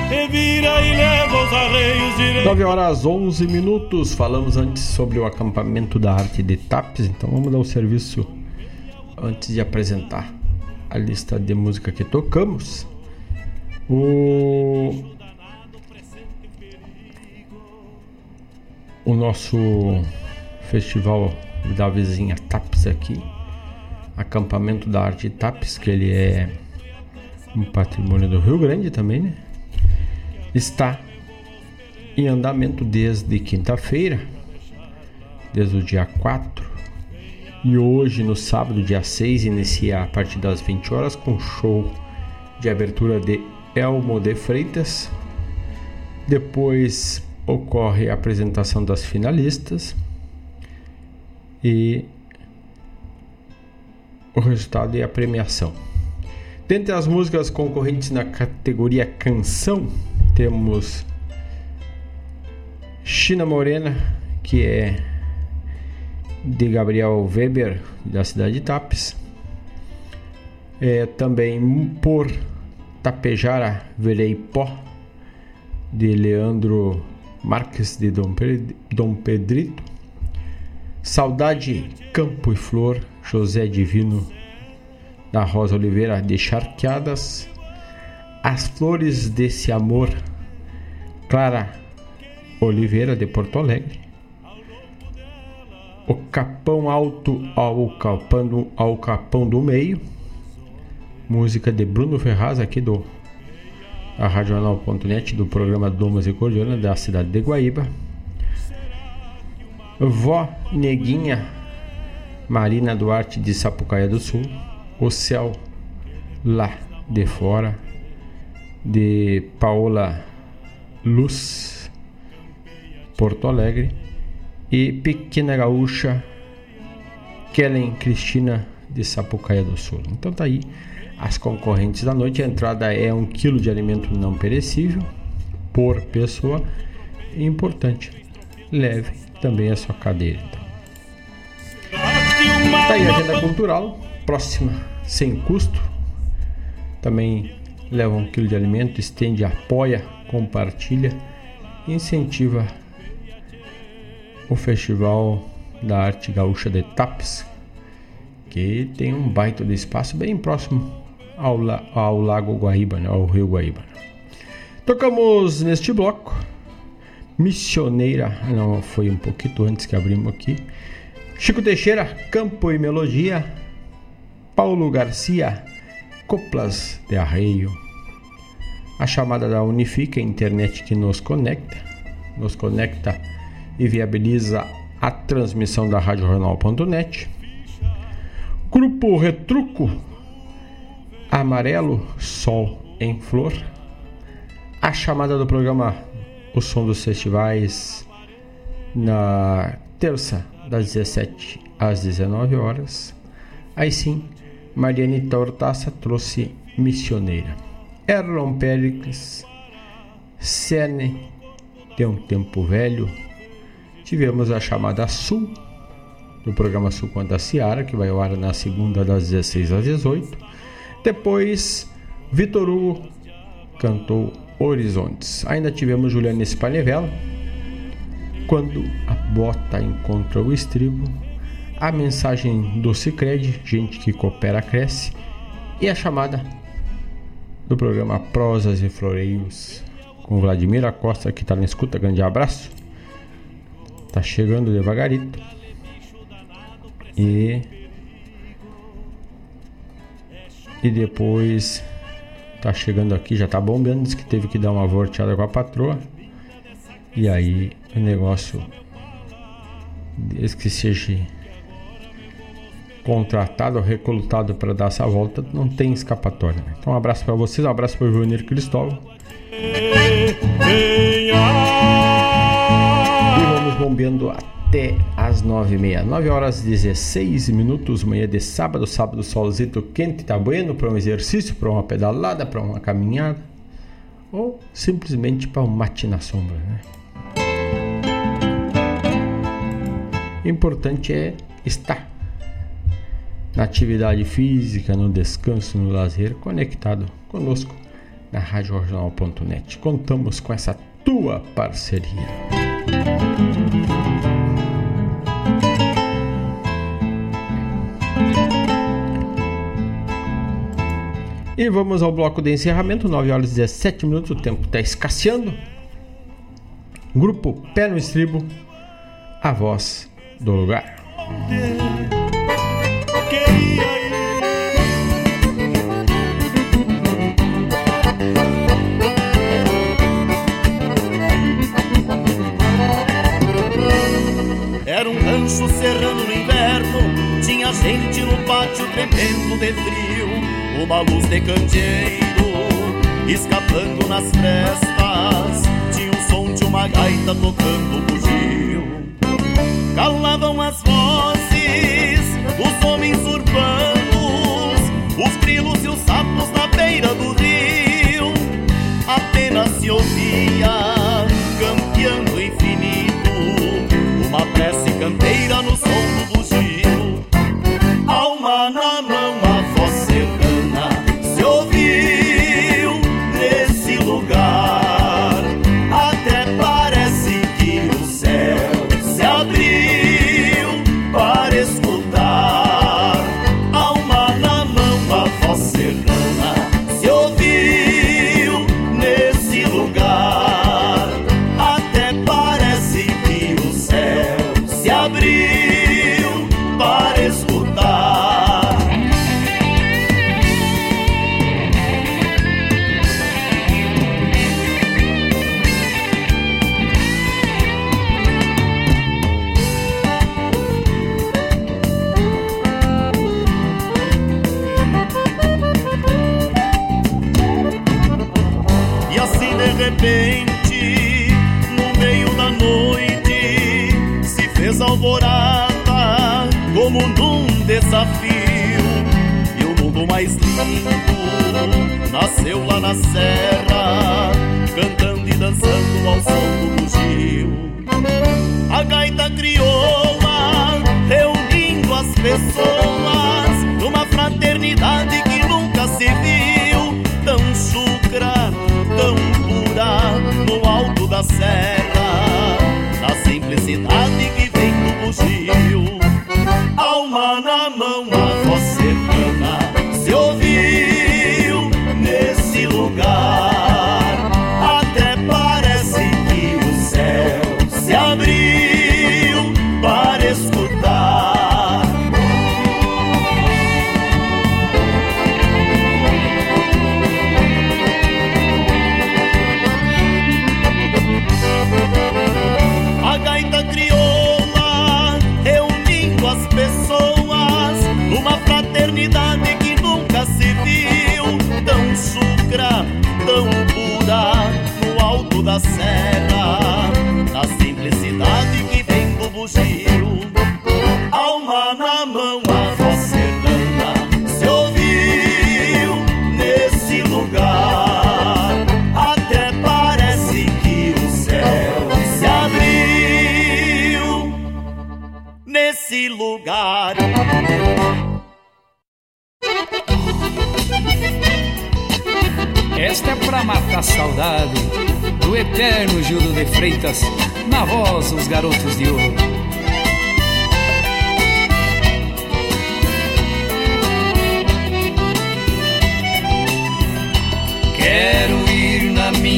te vira e leva os arreios direitos. 9 horas 11 minutos. Falamos antes sobre o acampamento da arte de TAPS, então vamos dar o serviço antes de apresentar a lista de música que tocamos. O o nosso festival da vizinha TAPS aqui, acampamento da arte TAPS, que ele é um patrimônio do Rio Grande também, né? Está em andamento desde quinta-feira, desde o dia 4. E hoje, no sábado, dia 6, inicia a partir das 20 horas com show de abertura de Elmo de Freitas. Depois ocorre a apresentação das finalistas e o resultado é a premiação. Dentre as músicas concorrentes na categoria canção, temos China Morena, que é de Gabriel Weber, da cidade de Tapes. É, também Por Tapejara Verei Pó, de Leandro Marques de Dom, Pedrito. Saudade, Campo e Flor, José Divino da Rosa Oliveira de Charqueadas. As Flores desse Amor, Clara Oliveira de Porto Alegre. O Capão Alto ao Capão, ao Capão do Meio. Música de Bruno Ferraz aqui do a Radional.net do programa Domas e Cordiona da cidade de Guaíba. Vó Neguinha Marina Duarte de Sapucaia do Sul. O Céu Lá de Fora de Paola Luz Porto Alegre e Pequena Gaúcha Kellen Cristina de Sapucaia do Sul. Então tá aí as concorrentes da noite. A entrada é um quilo de alimento não perecível por pessoa. Importante, leve também a sua cadeira. Então. Tá aí a agenda cultural, próxima, sem custo. Também leva um quilo de alimento, estende, apoia, compartilha, incentiva o Festival da Arte Gaúcha de Tapes, que tem um baita de espaço bem próximo ao, ao Lago Guaíba, ao Rio Guaíba. Tocamos neste bloco Missioneira, não foi um pouquinho antes que abrimos aqui. Chico Teixeira, Campo e Melodia. Paulo Garcia, Coplas de Arreio. A chamada da Unifica, a internet que nos conecta, nos conecta e viabiliza a transmissão da Rádio Jornal.net. Grupo Retruco, Amarelo, Sol em Flor. A chamada do programa O Som dos Festivais na terça, das 17 às 19 horas. Aí sim, Mariane Tortaça trouxe Missioneira. Erlon Pericles, Sene, de um tempo velho. Tivemos a chamada Sul, do programa Sul Quanto a Seara, que vai ao ar na segunda das 16 às 18. Depois, Vitor Hugo cantou Horizontes. Ainda tivemos Juliana Spalevela, Quando a bota encontra o estribo, a mensagem do Cicred, gente que coopera cresce, e a chamada do programa Prosas e Floreios com Vladimir Acosta que está na escuta, grande abraço. Tá chegando devagarito. E e depois tá chegando aqui, já tá bombeando, diz que teve que dar uma volteada com a patroa. E aí o negócio desde que seja contratado ou recrutado para dar essa volta, não tem escapatória. Né? Então um abraço para vocês, um abraço para o Joanir Cristóvão. E vamos bombeando até as 9h30. 9 horas 16 minutos, manhã de sábado, sábado solzito quente, tá bueno para um exercício, para uma pedalada, para uma caminhada ou simplesmente para um mate na sombra, né? Importante é estar na atividade física, no descanso, no lazer, conectado conosco na RádioJornal.net. Contamos com essa tua parceria. E vamos ao bloco de encerramento, 9 horas e 17 minutos, o tempo está escasseando. Grupo Pé no Estribo, a voz do lugar. Era um rancho serrano no inverno, tinha gente no pátio tremendo de frio, uma luz de candeeiro escapando nas frestas, tinha o som de uma gaita tocando bugio. Calavam as vozes dos homens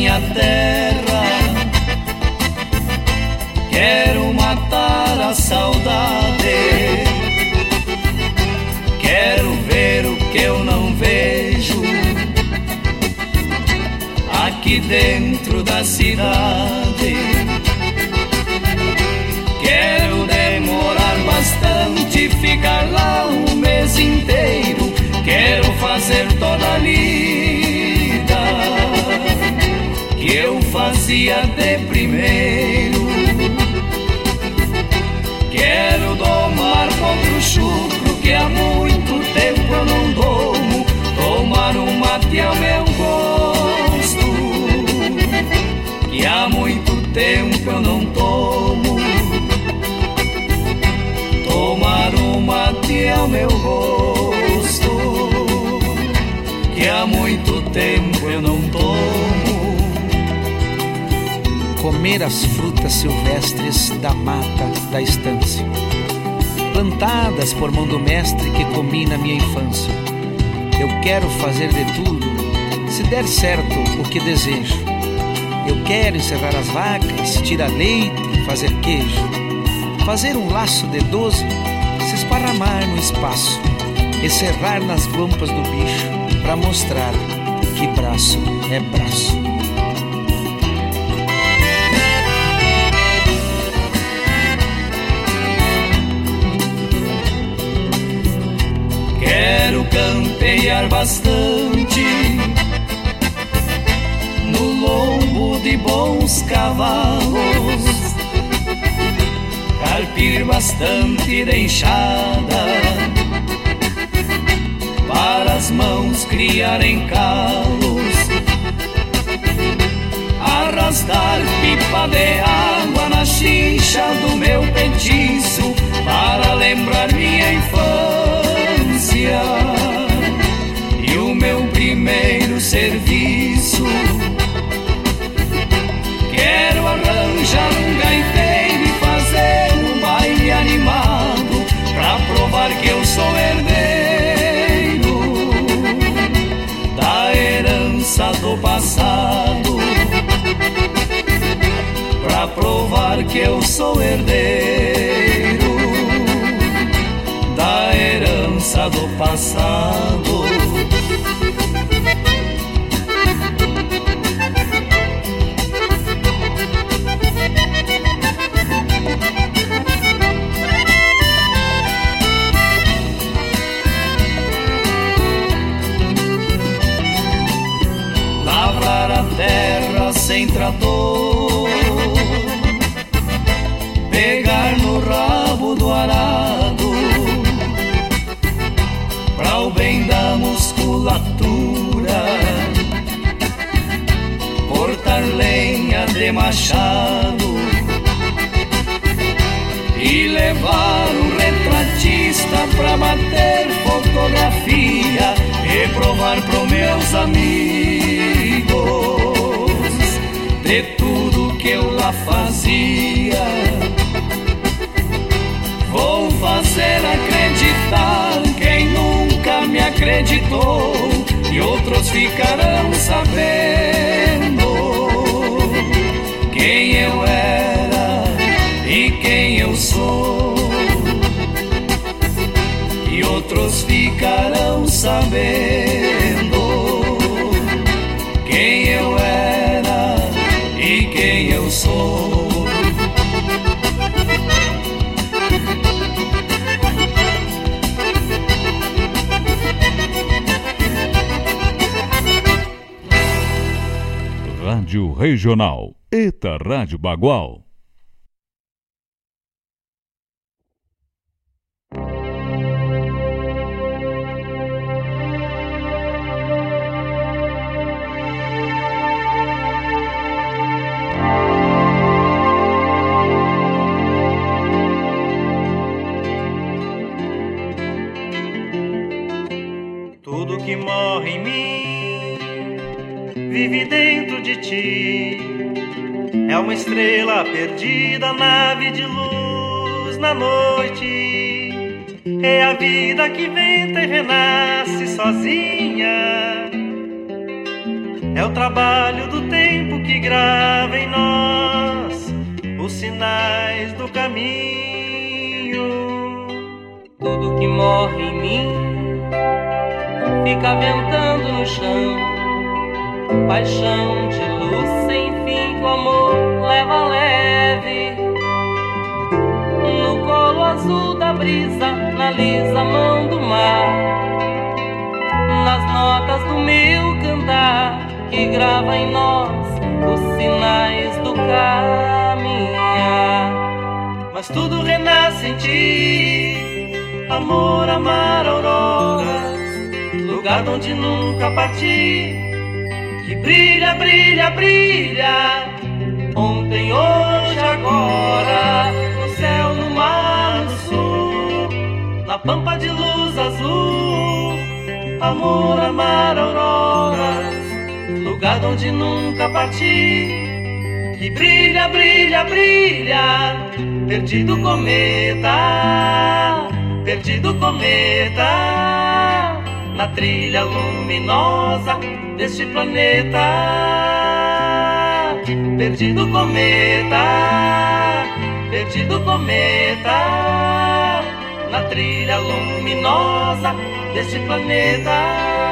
minha terra, quero matar a saudade, quero ver o que eu não vejo aqui dentro da cidade. Quero demorar bastante, ficar lá um mês inteiro. Quero fazer toda a lida fazia de primeiro. Quero domar contra o chucro que há muito tempo eu não domo. Tomar um mate ao meu gosto que há muito tempo eu não tomo. Tomar um mate ao meu gosto, que há muito tempo eu não Comer as frutas silvestres da mata da estância, plantadas por mão do mestre que comi na minha infância. Eu quero fazer de tudo, se der certo o que desejo. Eu quero encerrar as vacas, tirar leite, fazer queijo, fazer um laço de doze, se esparramar no espaço e serrar nas guampas do bicho para mostrar que braço é braço. Campear bastante no lombo de bons cavalos, carpir bastante de enxada para as mãos criarem calos, arrastar pipa de água na chincha do meu petiço para lembrar minha infância serviço. Quero arranjar um gaiteiro e fazer um baile animado pra provar que eu sou herdeiro da herança do passado. Pra provar que eu sou herdeiro da herança do passado. Trator, pegar no rabo do arado, pra o bem da musculatura, cortar lenha de machado. E levar um retratista pra bater fotografia. E provar pro meus amigos de tudo que eu lá fazia. Vou fazer acreditar quem nunca me acreditou e outros ficarão sabendo quem eu era e quem eu sou. E outros ficarão sabendo Rádio Regional. Eta Rádio Bagual. Tudo que morre em mim vive dentro de ti. É uma estrela perdida, nave de luz na noite. É a vida que venta e renasce sozinha. É o trabalho do tempo que grava em nós os sinais do caminho. Tudo que morre em mim fica ventando no chão. Paixão de luz sem fim que o amor leva leve. No colo azul da brisa, na lisa mão do mar. Nas notas do meu cantar que grava em nós os sinais do caminhar. Mas tudo renasce em ti, amor, amar auroras, lugar onde nunca parti, que brilha, brilha, brilha, ontem, hoje, agora, no céu, no mar, no sul, na pampa de luz azul, amor, amar auroras lugar onde nunca parti. Que brilha, brilha, brilha, perdido cometa, perdido cometa, na trilha luminosa deste planeta. Perdido cometa, perdido cometa, na trilha luminosa deste planeta.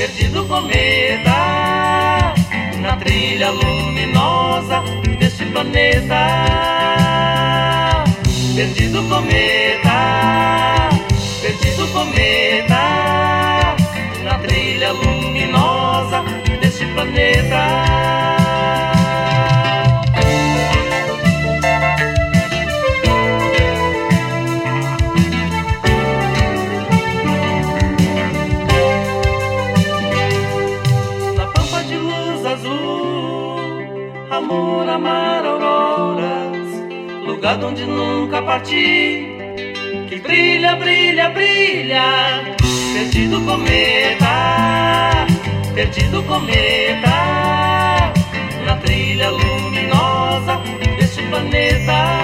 Perdido cometa. Na trilha luminosa planeta, perdido cometa, perdido cometa, na trilha luminosa deste planeta. Nunca parti. Que brilha, brilha, brilha, perdido cometa, perdido cometa, na trilha luminosa deste planeta.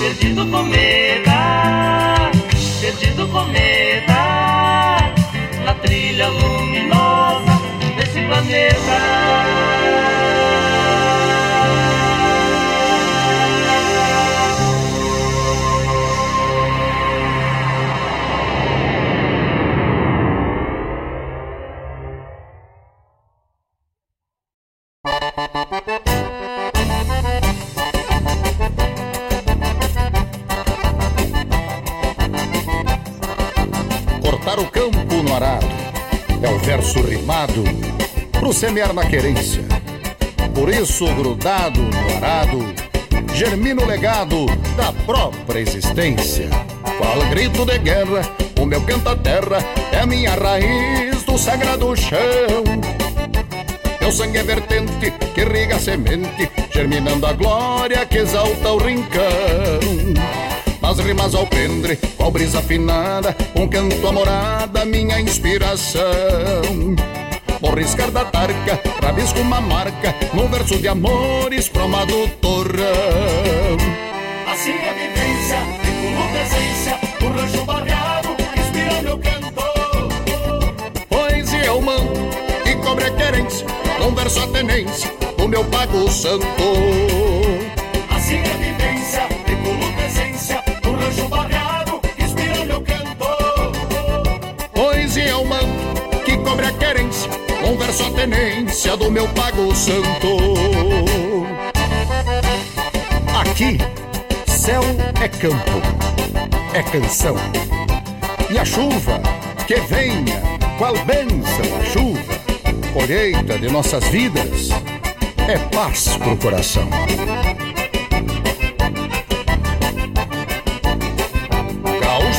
Perdido cometa, perdido cometa, semear na querência. Por isso, grudado no arado, germina o legado da própria existência. Qual grito de guerra, o meu canta-terra é a minha raiz do sagrado chão. Meu sangue é vertente que irriga a semente, germinando a glória que exalta o rincão. Nas rimas ao pendre, qual brisa afinada, um canto amorada, minha inspiração. Riscar da tarca, rabisco uma marca, num verso de amores promado torrão. Assim é a vivência, com presença, o rancho barreado, inspira meu canto. Poesia eu mando e cobre a querência, num verso a tenência, do meu pago santo. Assim é a vivência, verso a tenência, do meu pago santo. Aqui céu é campo, é canção. E a chuva que venha, qual bênção a chuva, colheita de nossas vidas, é paz pro coração.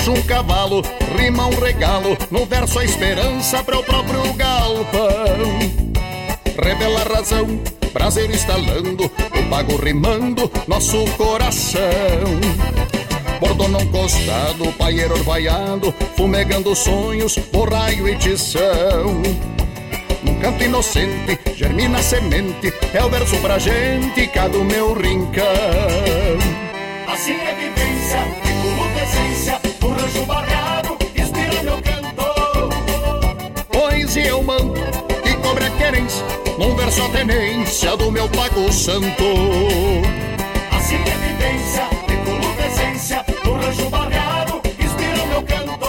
Um cavalo, rima um regalo, no verso a esperança para o próprio galpão. Revela a razão, prazer instalando, o pago rimando nosso coração. Bordono encostado, paieiro orvaiado, fumegando sonhos, borraio e tição. Num canto inocente, germina a semente, é o verso pra gente, cá do meu rincão. Assim é vivência, e como presença, rancho barreado, inspira meu canto. Poesia eu mando, e cobre a querência, num verso a tenência do meu pago santo. Assim é a vivência, e como presença, o rancho barreado, inspira meu canto.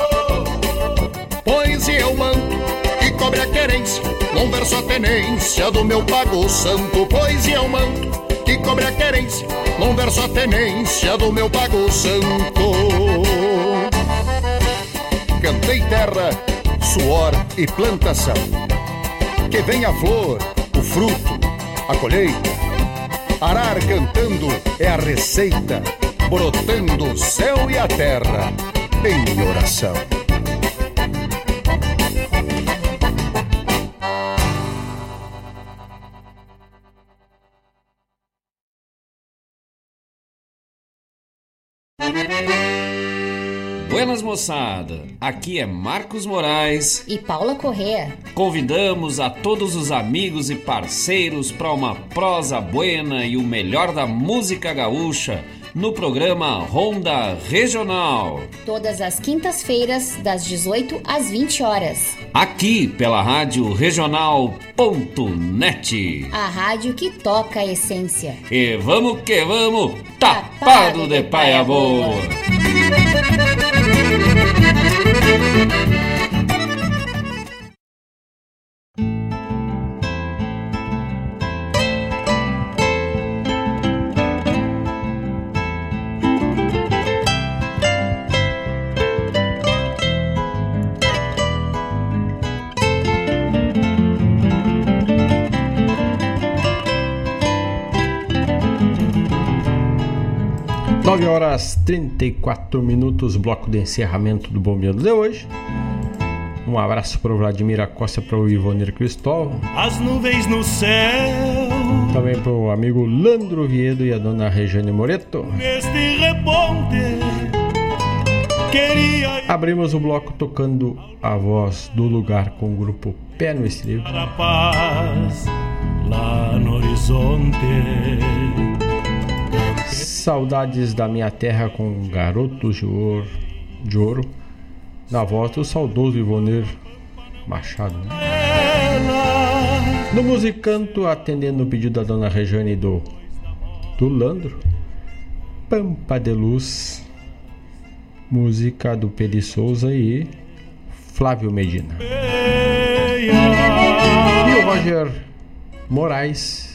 Poesia eu mando, e cobre a querência, num verso a tenência do meu pago santo. Poesia eu mando, que cobre a querência, num verso a tenência do meu pago santo. Cantei terra, suor e plantação. Que venha a flor, o fruto, a colheita. Arar cantando é a receita, brotando o céu e a terra em oração. Buenas moçada, aqui é Marcos Moraes e Paula Correa. Convidamos a todos os amigos e parceiros para uma prosa buena e o melhor da música gaúcha no programa Ronda Regional. Todas as quintas-feiras, das 18 às 20 horas. Aqui pela Rádio Regional.net. A rádio que toca a essência. E vamos que vamos, tapado de paia boa. Nove horas 34 minutos, bloco de encerramento do Bombeando de hoje. Um abraço para o Vladimir Acosta, para o Ivonir Cristóvão. As nuvens no céu. Também para o amigo Landro Viedo e a dona Regiane Moreto. Neste reponte. Queria. Abrimos o bloco tocando a voz do lugar com o grupo Pé no Estribo. Para a paz lá no horizonte. Saudades da minha terra com Garotos de Ouro, de Ouro na voz do saudoso Ivonir Machado. Né? No musicanto, atendendo o pedido da dona Regiane do, do Landro, Pampa de Luz, música do Peri Souza e Flávio Medina. E o Roger Moraes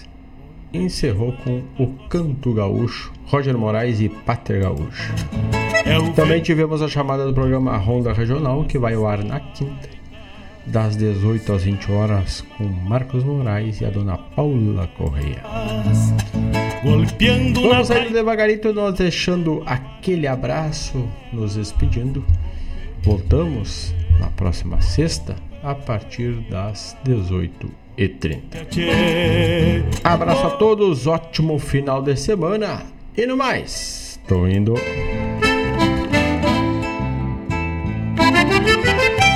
encerrou com o Canto Gaúcho, Roger Moraes e Pater Gaúcho. Também tivemos a chamada do programa Ronda Regional, que vai ao ar na quinta, das 18 às 20 horas, com Marcos Moraes e a dona Paula Correia. Vamos sair devagarito, nós deixando aquele abraço, nos despedindo. Voltamos na próxima sexta, a partir das e 30. Abraço a todos, ótimo final de semana e no mais, tô indo.